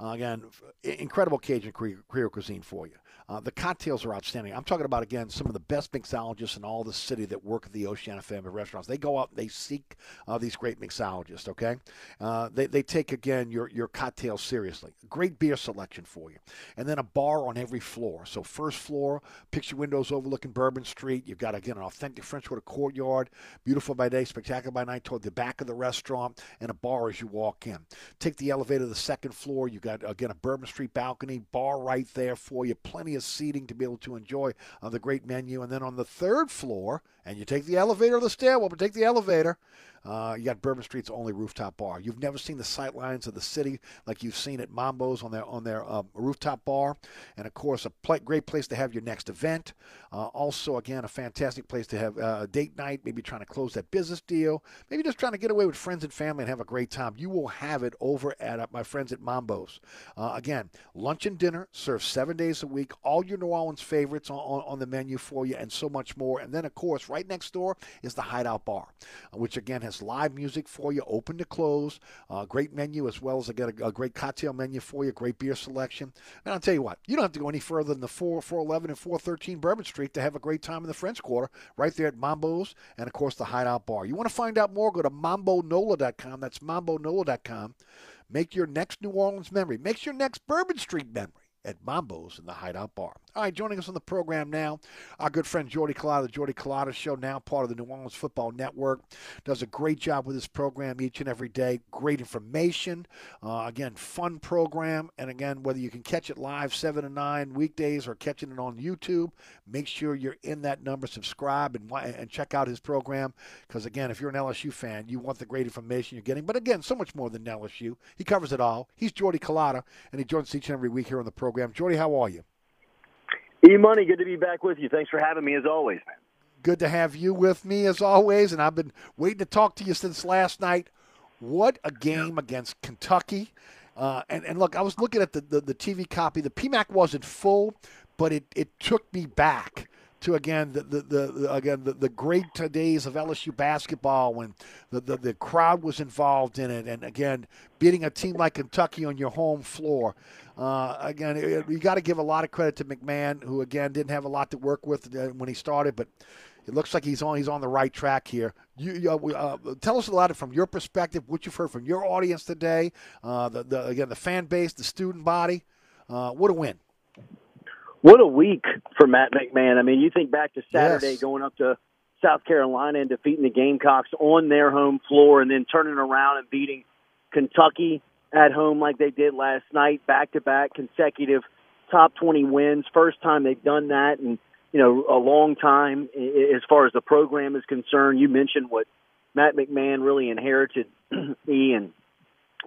uh, again, incredible Cajun Creole cuisine for you. Uh, the cocktails are outstanding. I'm talking about again some of the best mixologists in all the city that work at the Oceana family restaurants. They go out and they seek uh, these great mixologists. Okay, uh, they, they take again your your cocktails seriously. Great beer selection for you, and then a bar on every floor. So first floor, picture windows overlooking Bourbon Street. You've got again an authentic French Quarter courtyard, beautiful by day, spectacular by night. Toward the back of the restaurant and a bar as you walk in. Take the elevator to the second floor. You've got again a Bourbon Street balcony, bar right there for you. Plenty of seating to be able to enjoy uh, the great menu. And then on the third floor, and you take the elevator or the stairwell, but take the elevator. Uh, you got Bourbon Street's only rooftop bar. You've never seen the sight lines of the city like you've seen at Mambo's on their on their um, rooftop bar, and of course a pl- great place to have your next event. Uh, also, again, a fantastic place to have uh, a date night. Maybe trying to close that business deal. Maybe just trying to get away with friends and family and have a great time. You will have it over at uh, my friends at Mambo's. Uh, again, lunch and dinner served seven days a week. All your New Orleans favorites on, on, on the menu for you, and so much more. And then, of course, right next door is the Hideout Bar, uh, which again has live music for you, open to close. Uh, great menu as well as I got a, a, great cocktail menu for you, great beer selection. And I'll tell you what, you don't have to go any further than the 4, 411 and 413 Bourbon Street to have a great time in the French Quarter, right there at Mambo's and, of course, the Hideout Bar. You want to find out more, go to mambonola.com. That's mambonola.com. Make your next New Orleans memory. Make your next Bourbon Street memory at Mambo's in the Hideout Bar. All right, joining us on the program now, our good friend Jordy Culotta, the Jordy Culotta Show, now part of the New Orleans Football Network. Does a great job with this program each and every day. Great information. Uh, again, fun program. And again, whether you can catch it live 7 to 9 weekdays or catching it on YouTube, make sure you're in that number, subscribe, and, and check out his program. Because, again, if you're an LSU fan, you want the great information you're getting. But, again, so much more than LSU. He covers it all. He's Jordy Culotta, and he joins us each and every week here on the program program. Jordy, how are you? E Money, good to be back with you. Thanks for having me as always. Good to have you with me as always, and I've been waiting to talk to you since last night. What a game against Kentucky. Uh, and, and look, I was looking at the, the, the TV copy. The PMAC wasn't full, but it, it took me back to again the, the, the again the, the great days of LSU basketball when the, the, the crowd was involved in it, and again beating a team like Kentucky on your home floor. Uh, again, it, you got to give a lot of credit to McMahon, who again didn't have a lot to work with uh, when he started, but it looks like he's on he's on the right track here. You uh, tell us a lot from your perspective, what you've heard from your audience today. Uh, the, the, again the fan base, the student body. Uh, what a win! What a week for Matt McMahon. I mean, you think back to Saturday yes. going up to South Carolina and defeating the Gamecocks on their home floor and then turning around and beating Kentucky at home like they did last night, back to back consecutive top 20 wins. First time they've done that in, you know, a long time as far as the program is concerned. You mentioned what Matt McMahon really inherited, [clears throat] Ian.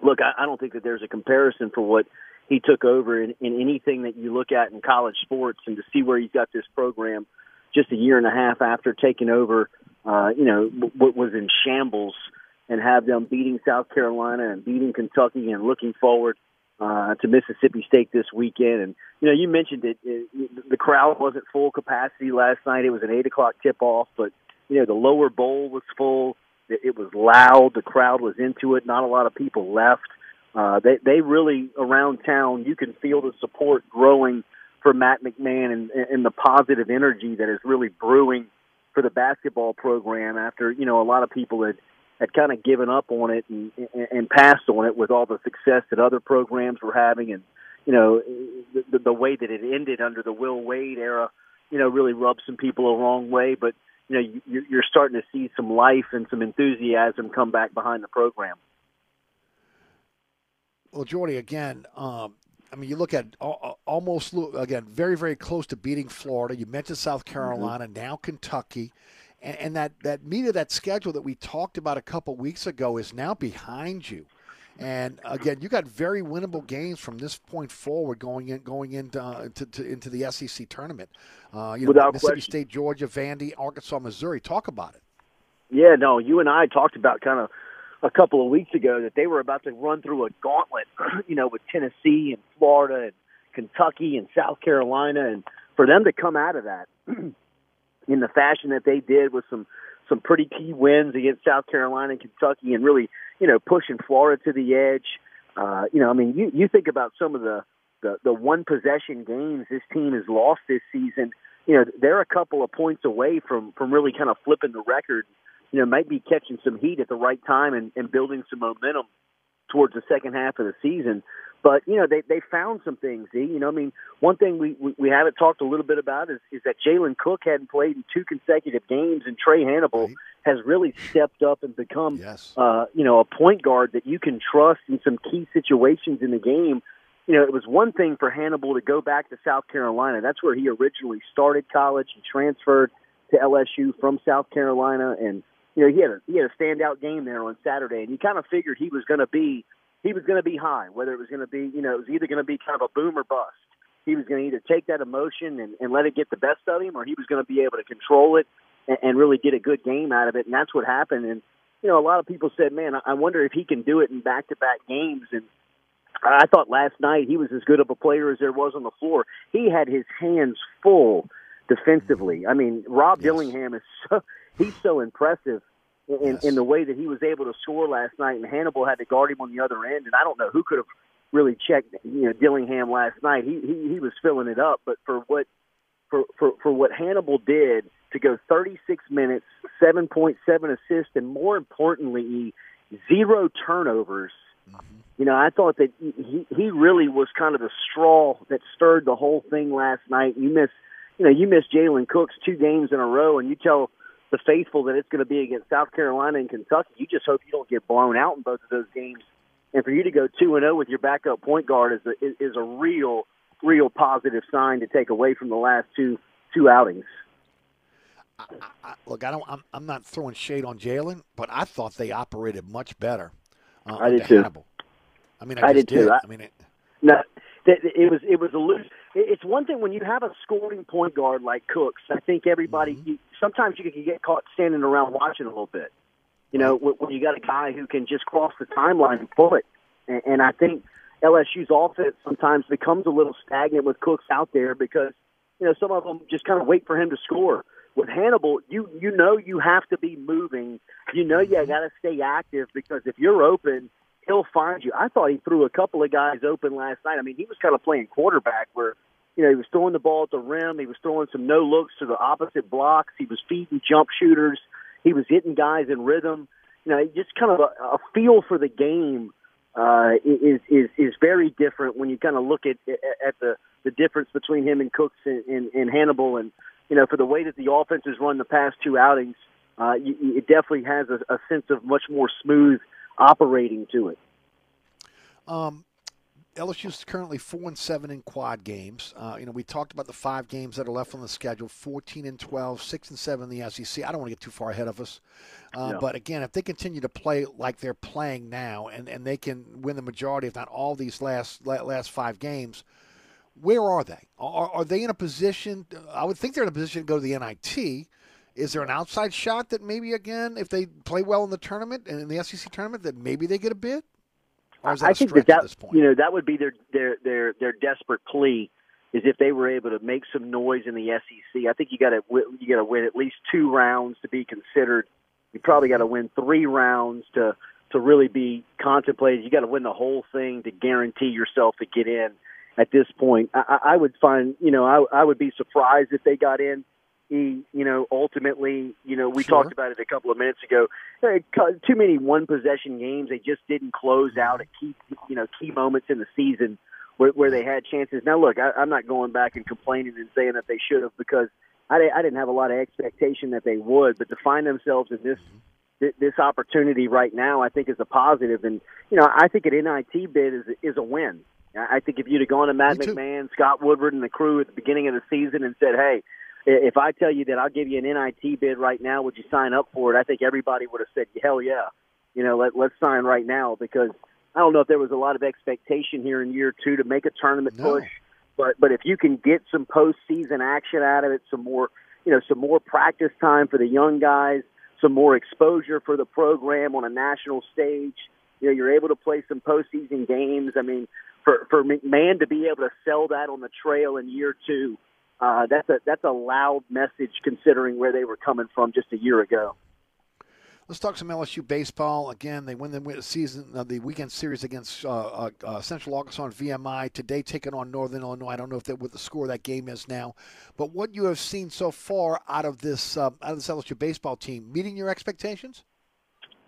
Look, I, I don't think that there's a comparison for what he took over in, in anything that you look at in college sports and to see where he's got this program just a year and a half after taking over, uh, you know, what was in shambles and have them beating South Carolina and beating Kentucky and looking forward uh, to Mississippi State this weekend. And you know, you mentioned it, it. The crowd wasn't full capacity last night. It was an eight o'clock tip off, but you know, the lower bowl was full. It was loud. The crowd was into it. Not a lot of people left. Uh, they they really around town. You can feel the support growing for Matt McMahon and, and the positive energy that is really brewing for the basketball program after you know a lot of people had had kind of given up on it and, and, and passed on it with all the success that other programs were having, and you know the, the way that it ended under the Will Wade era, you know, really rubbed some people the wrong way. But you know, you're starting to see some life and some enthusiasm come back behind the program. Well, Jordy, again, um, I mean, you look at almost again very very close to beating Florida. You mentioned South mm-hmm. Carolina, mm-hmm. now Kentucky and, and that that meat of that schedule that we talked about a couple weeks ago is now behind you. And again, you got very winnable games from this point forward going in going into uh, to, to, into the SEC tournament. Uh, you know, Without Mississippi question. State, Georgia, Vandy, Arkansas, Missouri. Talk about it. Yeah, no, you and I talked about kind of a couple of weeks ago that they were about to run through a gauntlet, [clears throat] you know, with Tennessee and Florida and Kentucky and South Carolina, and for them to come out of that [clears throat] in the fashion that they did with some some pretty key wins against South Carolina and Kentucky, and really you know pushing Florida to the edge. Uh, you know, I mean, you you think about some of the the the one possession games this team has lost this season. You know, they're a couple of points away from from really kind of flipping the record. You know, might be catching some heat at the right time and, and building some momentum towards the second half of the season. But you know, they they found some things. Z. You know, I mean, one thing we we, we haven't talked a little bit about is is that Jalen Cook hadn't played in two consecutive games, and Trae Hannibal has really stepped up and become, yes. uh, you know, a point guard that you can trust in some key situations in the game. You know, it was one thing for Hannibal to go back to South Carolina. That's where he originally started college. He transferred to LSU from South Carolina, and you know, he had a he had a standout game there on Saturday, and you kind of figured he was going to be he was going to be high, whether it was going to be, you know, it was either going to be kind of a boom or bust. He was going to either take that emotion and, and let it get the best of him, or he was going to be able to control it and, and really get a good game out of it. And that's what happened. And you know, a lot of people said, "Man, I wonder if he can do it in back-to-back games." And I thought last night he was as good of a player as there was on the floor. He had his hands full defensively. I mean, Rob yes. Dillingham is so he's so impressive in, yes. in the way that he was able to score last night, and Hannibal had to guard him on the other end. And I don't know who could have really checked, you know, Dillingham last night. He he, he was filling it up, but for what for, for for what Hannibal did to go 36 minutes, 7.7 assists, and more importantly, zero turnovers. Mm-hmm. You know, I thought that he he really was kind of the straw that stirred the whole thing last night. You miss, you know, you miss Jalen Cooks two games in a row, and you tell the faithful that it's going to be against South Carolina and Kentucky. You just hope you don't get blown out in both of those games. And for you to go two and zero with your backup point guard is a, is a real, real positive sign to take away from the last two two outings. I, I, look, I don't. I'm, I'm not throwing shade on Jalen, but I thought they operated much better. Uh, I did too. Hannibal. I mean, I, I did too. I, I mean, it, no, it, it was it was a loose. It's one thing when you have a scoring point guard like Cooks. I think everybody. Mm-hmm. You, sometimes you can get caught standing around watching a little bit. You know, when, when you got a guy who can just cross the timeline and pull it, and, and I think LSU's offense sometimes becomes a little stagnant with Cooks out there because you know some of them just kind of wait for him to score. With Hannibal, you you know you have to be moving. You know you got to stay active because if you're open, he'll find you. I thought he threw a couple of guys open last night. I mean, he was kind of playing quarterback where you know, he was throwing the ball at the rim. He was throwing some no looks to the opposite blocks. He was feeding jump shooters. He was hitting guys in rhythm. You know, just kind of a, a feel for the game uh, is is is very different when you kind of look at at the the difference between him and Cooks and, and, and Hannibal. And you know, for the way that the offense has run the past two outings, uh, it definitely has a, a sense of much more smooth operating to it. Um, LSU is currently four and seven in quad games. Uh, you know, we talked about the five games that are left on the schedule: fourteen and 12, 6 and seven in the SEC. I don't want to get too far ahead of us, uh, No. but again, if they continue to play like they're playing now, and, and they can win the majority, if not all, these last last five games, where are they? Are, are they in a position? I would think they're in a position to go to the NIT. Is there an outside shot that maybe again, if they play well in the tournament and in the SEC tournament, that maybe they get a bid? Or is that I think that, at that you know that would be their their their their desperate plea is if they were able to make some noise in the SEC. I think you got to you got to win at least two rounds to be considered. You probably got to win three rounds to to really be contemplated. You got to win the whole thing to guarantee yourself to get in. At this point, I I would find you know I I would be surprised if they got in. He, you know, ultimately, you know, we Sure. talked about it a couple of minutes ago. Uh, too many one possession games. They just didn't close out at key, you know, key moments in the season where, where they had chances. Now, look, I, I'm not going back and complaining and saying that they should have because I, I didn't have a lot of expectation that they would. But to find themselves in this mm-hmm. thi- this opportunity right now, I think is a positive. And you know, I think an NIT bid is is a win. I think if you'd have gone to Matt McMahon, Scott Woodward, and the crew at the beginning of the season and said, "Hey, if I tell you that I'll give you an NIT bid right now, would you sign up for it?" I think everybody would have said, "Hell yeah!" You know, let let's sign right now because I don't know if there was a lot of expectation here in year two to make a tournament push, but but if you can get some postseason action out of it, some more you know some more practice time for the young guys, some more exposure for the program on a national stage. You know, you're able to play some postseason games. I mean, for for McMahon to be able to sell that on the trail in year two, uh, that's a that's a loud message considering where they were coming from just a year ago. Let's talk some LSU baseball. Again, they win the season, uh, the weekend series against uh, uh, uh Central Arkansas on VMI. Today, taking on Northern Illinois. I don't know if that what the score of that game is now, but what you have seen so far out of this uh, out of this LSU baseball team, meeting your expectations?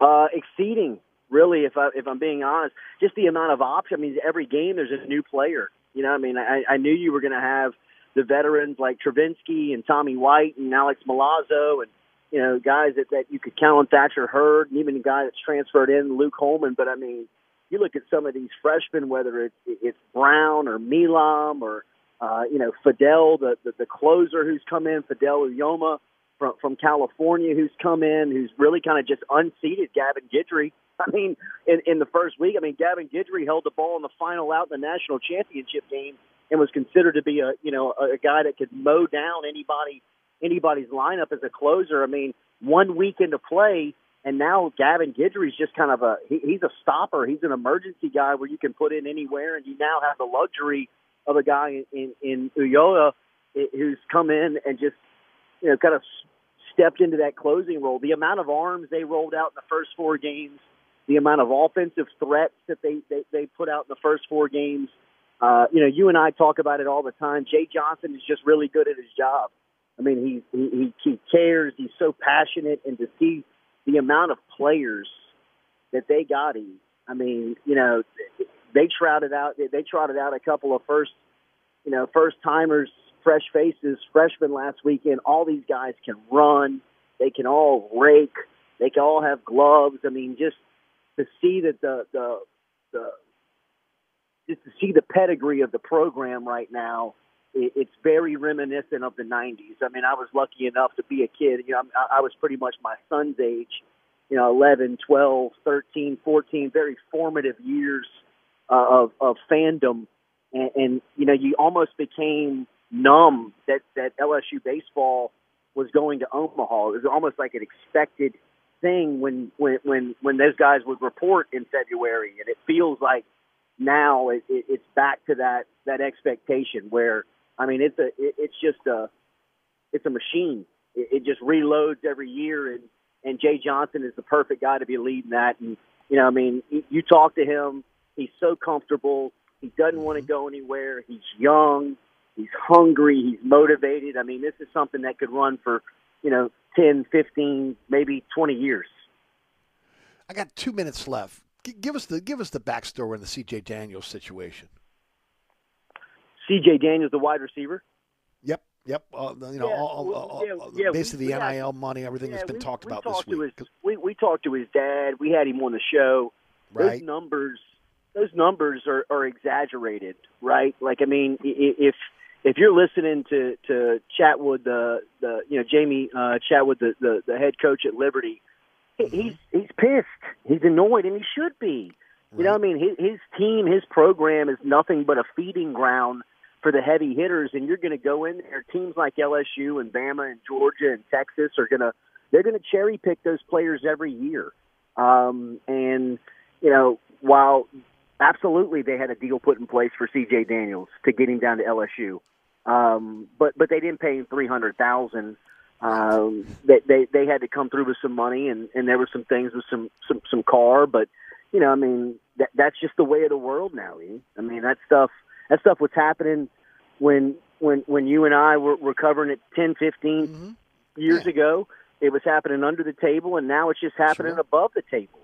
Uh, exceeding, really. If I if I'm being honest, just the amount of options. I mean, every game there's a new player. You know, I mean, I, I knew you were going to have the veterans like Travinski and Tommy White and Alex Milazzo and you know, guys that, that you could count on Thatcher Hurd, and even a guy that's transferred in, Luke Holman. But I mean, you look at some of these freshmen, whether it's, it's Brown or Milam or uh, you know Fidel, the, the the closer who's come in, Fidel Ulloa from from California, who's come in, who's really kind of just unseated Gavin Guidry. I mean, in in the first week, I mean, Gavin Guidry held the ball in the final out in the national championship game and was considered to be a you know a, guy that could mow down anybody anybody's lineup as a closer. I mean, one week into play, and now Gavin Guidry's just kind of a he, he's a stopper. He's an emergency guy where you can put in anywhere, and you now have the luxury of a guy in in, in Ulloa who's come in and just you know kind of stepped into that closing role. The amount of arms they rolled out in the first four games, the amount of offensive threats that they they, they put out in the first four games. Uh, you know, you and I talk about it all the time. Jay Johnson is just really good at his job. I mean, he, he he cares. He's so passionate, and to see the amount of players that they got him. I mean, you know, they trotted out they trotted out a couple of first, you know, first timers, fresh faces, freshmen last weekend. All these guys can run. They can all rake. They can all have gloves. I mean, just to see that the the the just to see the pedigree of the program right now it, it's very reminiscent of the 90s. I mean, I was lucky enough to be a kid. You know, I was pretty much my son's age, you know, 11, 12, 13, 14, very formative years uh, of, of fandom. And, and, you know, you almost became numb that, that LSU baseball was going to Omaha. It was almost like an expected thing when, when, when, when those guys would report in February. And it feels like now it, it, it's back to that, that expectation where – I mean, it's a it, it's just a it's a machine. It, it just reloads every year, and and Jay Johnson is the perfect guy to be leading that. And you know, I mean, you talk to him, he's so comfortable. He doesn't want to mm-hmm. go anywhere. He's young. He's hungry. He's motivated. I mean, this is something that could run for, you know, 10, 15, maybe 20 years. I got two minutes left. Give us the give us the backstory on the C.J. Daniels situation. C.J. Daniels, the wide receiver. Yep, yep. Uh, you know, yeah, all, all, yeah, all, yeah, basically we, the NIL money, everything that's been we, talked about talked this week. His, we we talked to his dad. We had him on the show. Right. Those numbers, those numbers are, are exaggerated, right? Like, I mean, if if you're listening to to Chadwell, the the you know Jamey uh, Chadwell, the, the the head coach at Liberty. He's he's pissed. He's annoyed, and he should be. You know, I mean, his, his team, his program is nothing but a feeding ground for the heavy hitters, and you're going to go in there. Teams like LSU and Bama and Georgia and Texas are going to they're going to cherry pick those players every year. Um, and you know, while absolutely they had a deal put in place for C.J. Daniels to get him down to LSU, um, but but they didn't pay him three hundred thousand. Um, they, they they had to come through with some money, and and there were some things with some some some car, but you know, I mean, that that's just the way of the world now. E. I mean, that stuff that stuff was happening when when when you and I were, were covering it 10, 15 mm-hmm. years yeah. ago. It was happening under the table, and now it's just happening sure. above the table,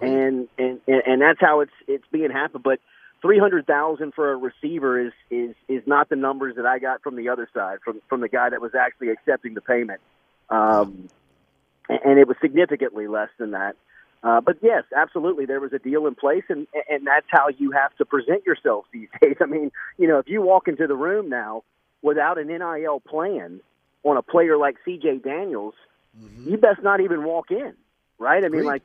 and, and and and that's how it's it's being happened. But three hundred thousand for a receiver is is is not the numbers that I got from the other side from from the guy that was actually accepting the payment, um, and it was significantly less than that. Uh, but yes, absolutely, there was a deal in place, and and that's how you have to present yourself [laughs] these days. I mean, you know, if you walk into the room now without an NIL plan on a player like C.J. Daniels, mm-hmm. you best not even walk in, right? I mean, Great. like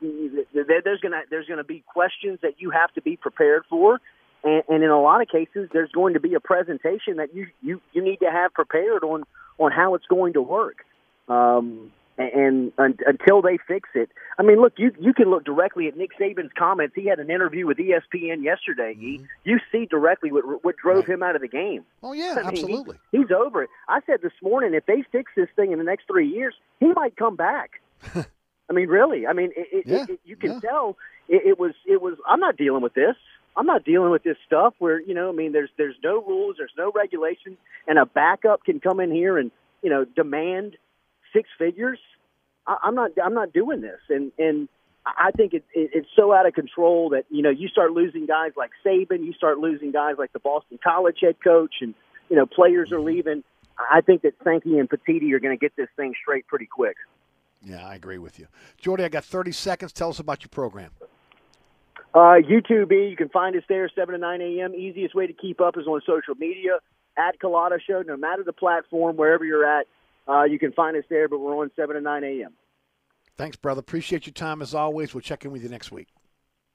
there's gonna there's gonna be questions that you have to be prepared for, and, and in a lot of cases, there's going to be a presentation that you you you need to have prepared on on how it's going to work. Um, And, and until they fix it, I mean, look, you you can look directly at Nick Saban's comments. He had an interview with ESPN yesterday. Mm-hmm. You see directly what what drove him out of the game. Oh yeah, I mean, he- absolutely. he's over it. I said this morning, if they fix this thing in the next three years, he might come back. [laughs] I mean, really. I mean, it, it, Yeah, it, you can tell it, it was. It was. I'm not dealing with this. I'm not dealing with this stuff where you know. I mean, there's there's no rules, there's no regulations, and a backup can come in here and you know demand six figures. I, I'm not. I'm not doing this, and and I think it, it, it's so out of control that you know you start losing guys like Saban, you start losing guys like the Boston College head coach, and you know players are mm-hmm. leaving. I think that Sankey and Petitti are going to get this thing straight pretty quick. Yeah, I agree with you. Jordy, I got 30 seconds. Tell us about your program. Uh, YouTube, you can find us there 7 to 9 a.m. Easiest way to keep up is on social media at Culotta Show. No matter the platform, wherever you're at, uh, you can find us there, but we're on 7 to 9 a.m. Thanks, brother. Appreciate your time as always. We'll check in with you next week.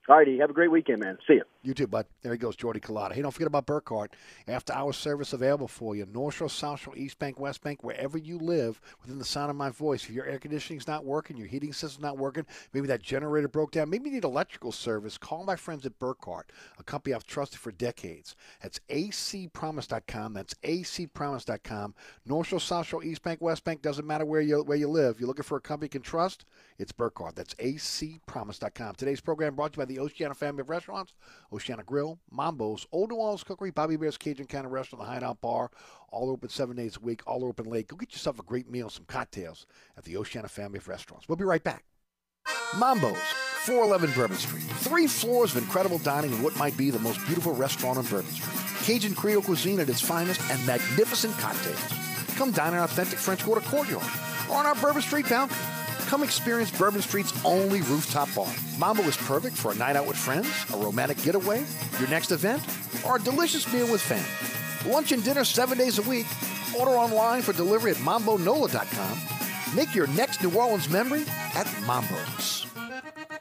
All righty. Have a great weekend, man. See you. You too, bud. There he goes, Jordy Culotta. Hey, don't forget about Burkhardt. After hour service available for you. North Shore, South Shore, East Bank, West Bank, wherever you live within the sound of my voice. If your air conditioning's not working, your heating system's not working, maybe that generator broke down, maybe you need electrical service, call my friends at Burkhardt, a company I've trusted for decades. That's acpromise.com. That's acpromise.com. North Shore, South Shore, East Bank, West Bank, doesn't matter where you, where you live. You're looking for a company you can trust, it's Burkhardt. That's acpromise.com. Today's program brought to you by the Oceana family of restaurants, Oceana Grill, Mambo's, Old New Orleans Cookery, Bobby Hebert's Cajun Cannon Restaurant, the Hideout Bar, all open seven days a week, all open late. Go get yourself a great meal, some cocktails at the Oceana family of restaurants. We'll be right back. Mambo's, 411 Bourbon Street. Three floors of incredible dining in what might be the most beautiful restaurant on Bourbon Street. Cajun Creole cuisine at its finest and magnificent cocktails. Come dine in our authentic French Quarter courtyard or on our Bourbon Street balcony. Come experience Bourbon Street's only rooftop bar. Mambo is perfect for a night out with friends, a romantic getaway, your next event, or a delicious meal with family. Lunch and dinner seven days a week. Order online for delivery at mambonola.com. Make your next New Orleans memory at Mambo's.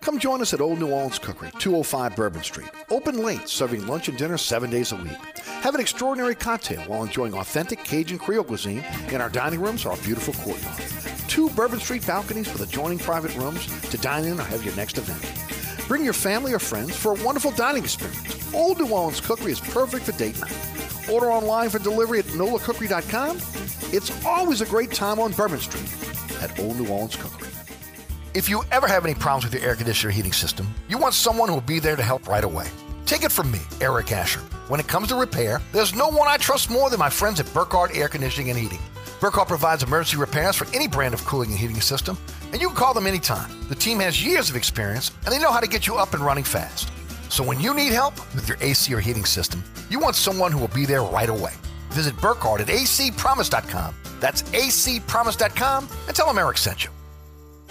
Come join us at Old New Orleans Cookery, 205 Bourbon Street. Open late, serving lunch and dinner seven days a week. Have an extraordinary cocktail while enjoying authentic Cajun Creole cuisine in our dining rooms or our beautiful courtyard. Two Bourbon Street balconies with adjoining private rooms to dine in or have your next event. Bring your family or friends for a wonderful dining experience. Old New Orleans Cookery is perfect for date night. Order online for delivery at nolacookery.com. It's always a great time on Bourbon Street at Old New Orleans Cookery. If you ever have any problems with your air conditioner heating system, you want someone who will be there to help right away. Take it from me, Eric Asher. When it comes to repair, there's no one I trust more than my friends at Burkhardt Air Conditioning and Heating. Burkhardt provides emergency repairs for any brand of cooling and heating system, and you can call them anytime. The team has years of experience, and they know how to get you up and running fast. So when you need help with your AC or heating system, you want someone who will be there right away. Visit Burkhardt at acpromise.com. That's acpromise.com and tell them Eric sent you.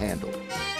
handle.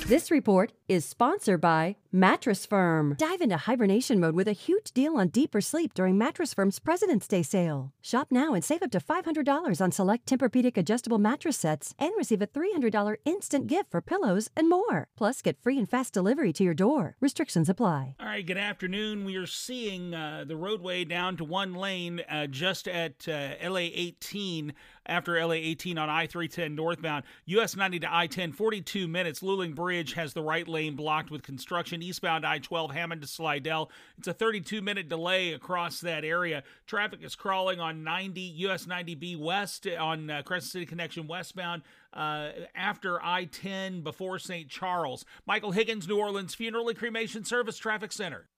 This report is sponsored by Mattress Firm. Dive into hibernation mode with a huge deal on deeper sleep during Mattress Firm's President's Day sale. Shop now and save up to $500 on select Tempur-Pedic adjustable mattress sets and receive a $300 instant gift for pillows and more. Plus, get free and fast delivery to your door. Restrictions apply. All right, good afternoon. We are seeing uh, the roadway down to one lane uh, just at uh, LA 18 after LA 18 on I 310 northbound. US 90 to I 10, 42 minutes. Luling Bridge has the right lane blocked with construction. Eastbound I 12, Hammond to Slidell. It's a 32 minute delay across that area. Traffic is crawling on 90, US 90B West on uh, Crescent City Connection westbound. Uh, after I 10 before St. Charles. Michael Higgins, New Orleans Funeral and Cremation Service Traffic Center.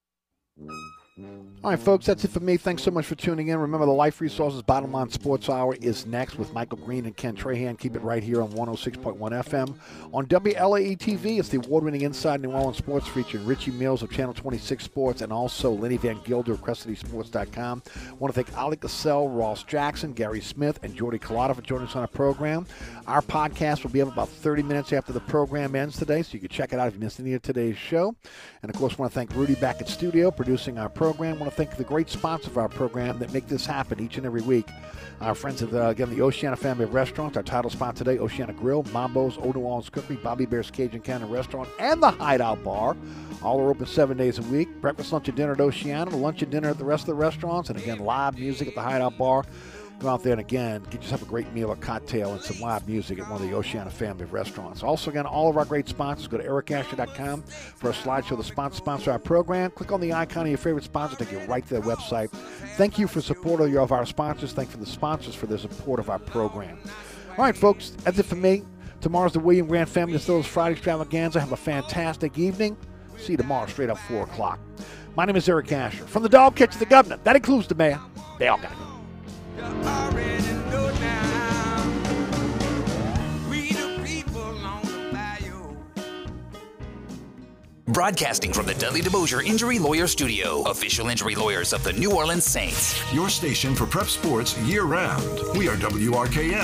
All right, folks, that's it for me. Thanks so much for tuning in. Remember, the Life Resources Bottom Line Sports Hour is next with Michael Green and Ken Trahan. Keep it right here on 106.1 FM. On WLAE TV, it's the award winning Inside New Orleans Sports featuring Richie Mills of Channel 26 Sports and also Lenny Vangilder of CrescentCitySports.com. I want to thank Ali Cassell, Ross Jackson, Guerry Smith, and Jordy Culotta for joining us on our program. Our podcast will be up about 30 minutes after the program ends today, so you can check it out if you missed any of today's show. And of course, I want to thank Rudy back at studio producing our program. I want to thank the great sponsors of our program that make this happen each and every week. Our friends at, uh, again, the Oceana family of restaurants. Our title spot today, Oceana Grill, Mambo's, Orleans Cookery, Bobby Hebert's Cajun Cannon Restaurant, and the Hideout Bar. All are open seven days a week. Breakfast, lunch, and dinner at Oceana, lunch and dinner at the rest of the restaurants, and again, live music at the Hideout Bar. Go out there and again, get yourself a great meal, a cocktail, and some live music at one of the Oceana family restaurants. Also, again, all of our great sponsors. Go to ericasher.com for a slideshow. of The sponsor sponsor our program. Click on the icon of your favorite sponsor, to get right to their website. Thank you for support of, our sponsors. Thank you for the sponsors for their support of our program. All right, folks, that's it for me. Tomorrow's the William Grant Family Distills Friday Extravaganza. Have a fantastic evening. See you tomorrow, straight up 4 o'clock. My name is Eric Asher. From the dog catch to the governor. That includes the mayor. They all got it. Broadcasting from the Dudley DeBosier Injury Lawyer Studio, official injury lawyers of the New Orleans Saints. Your station for prep sports year round. We are WRKN.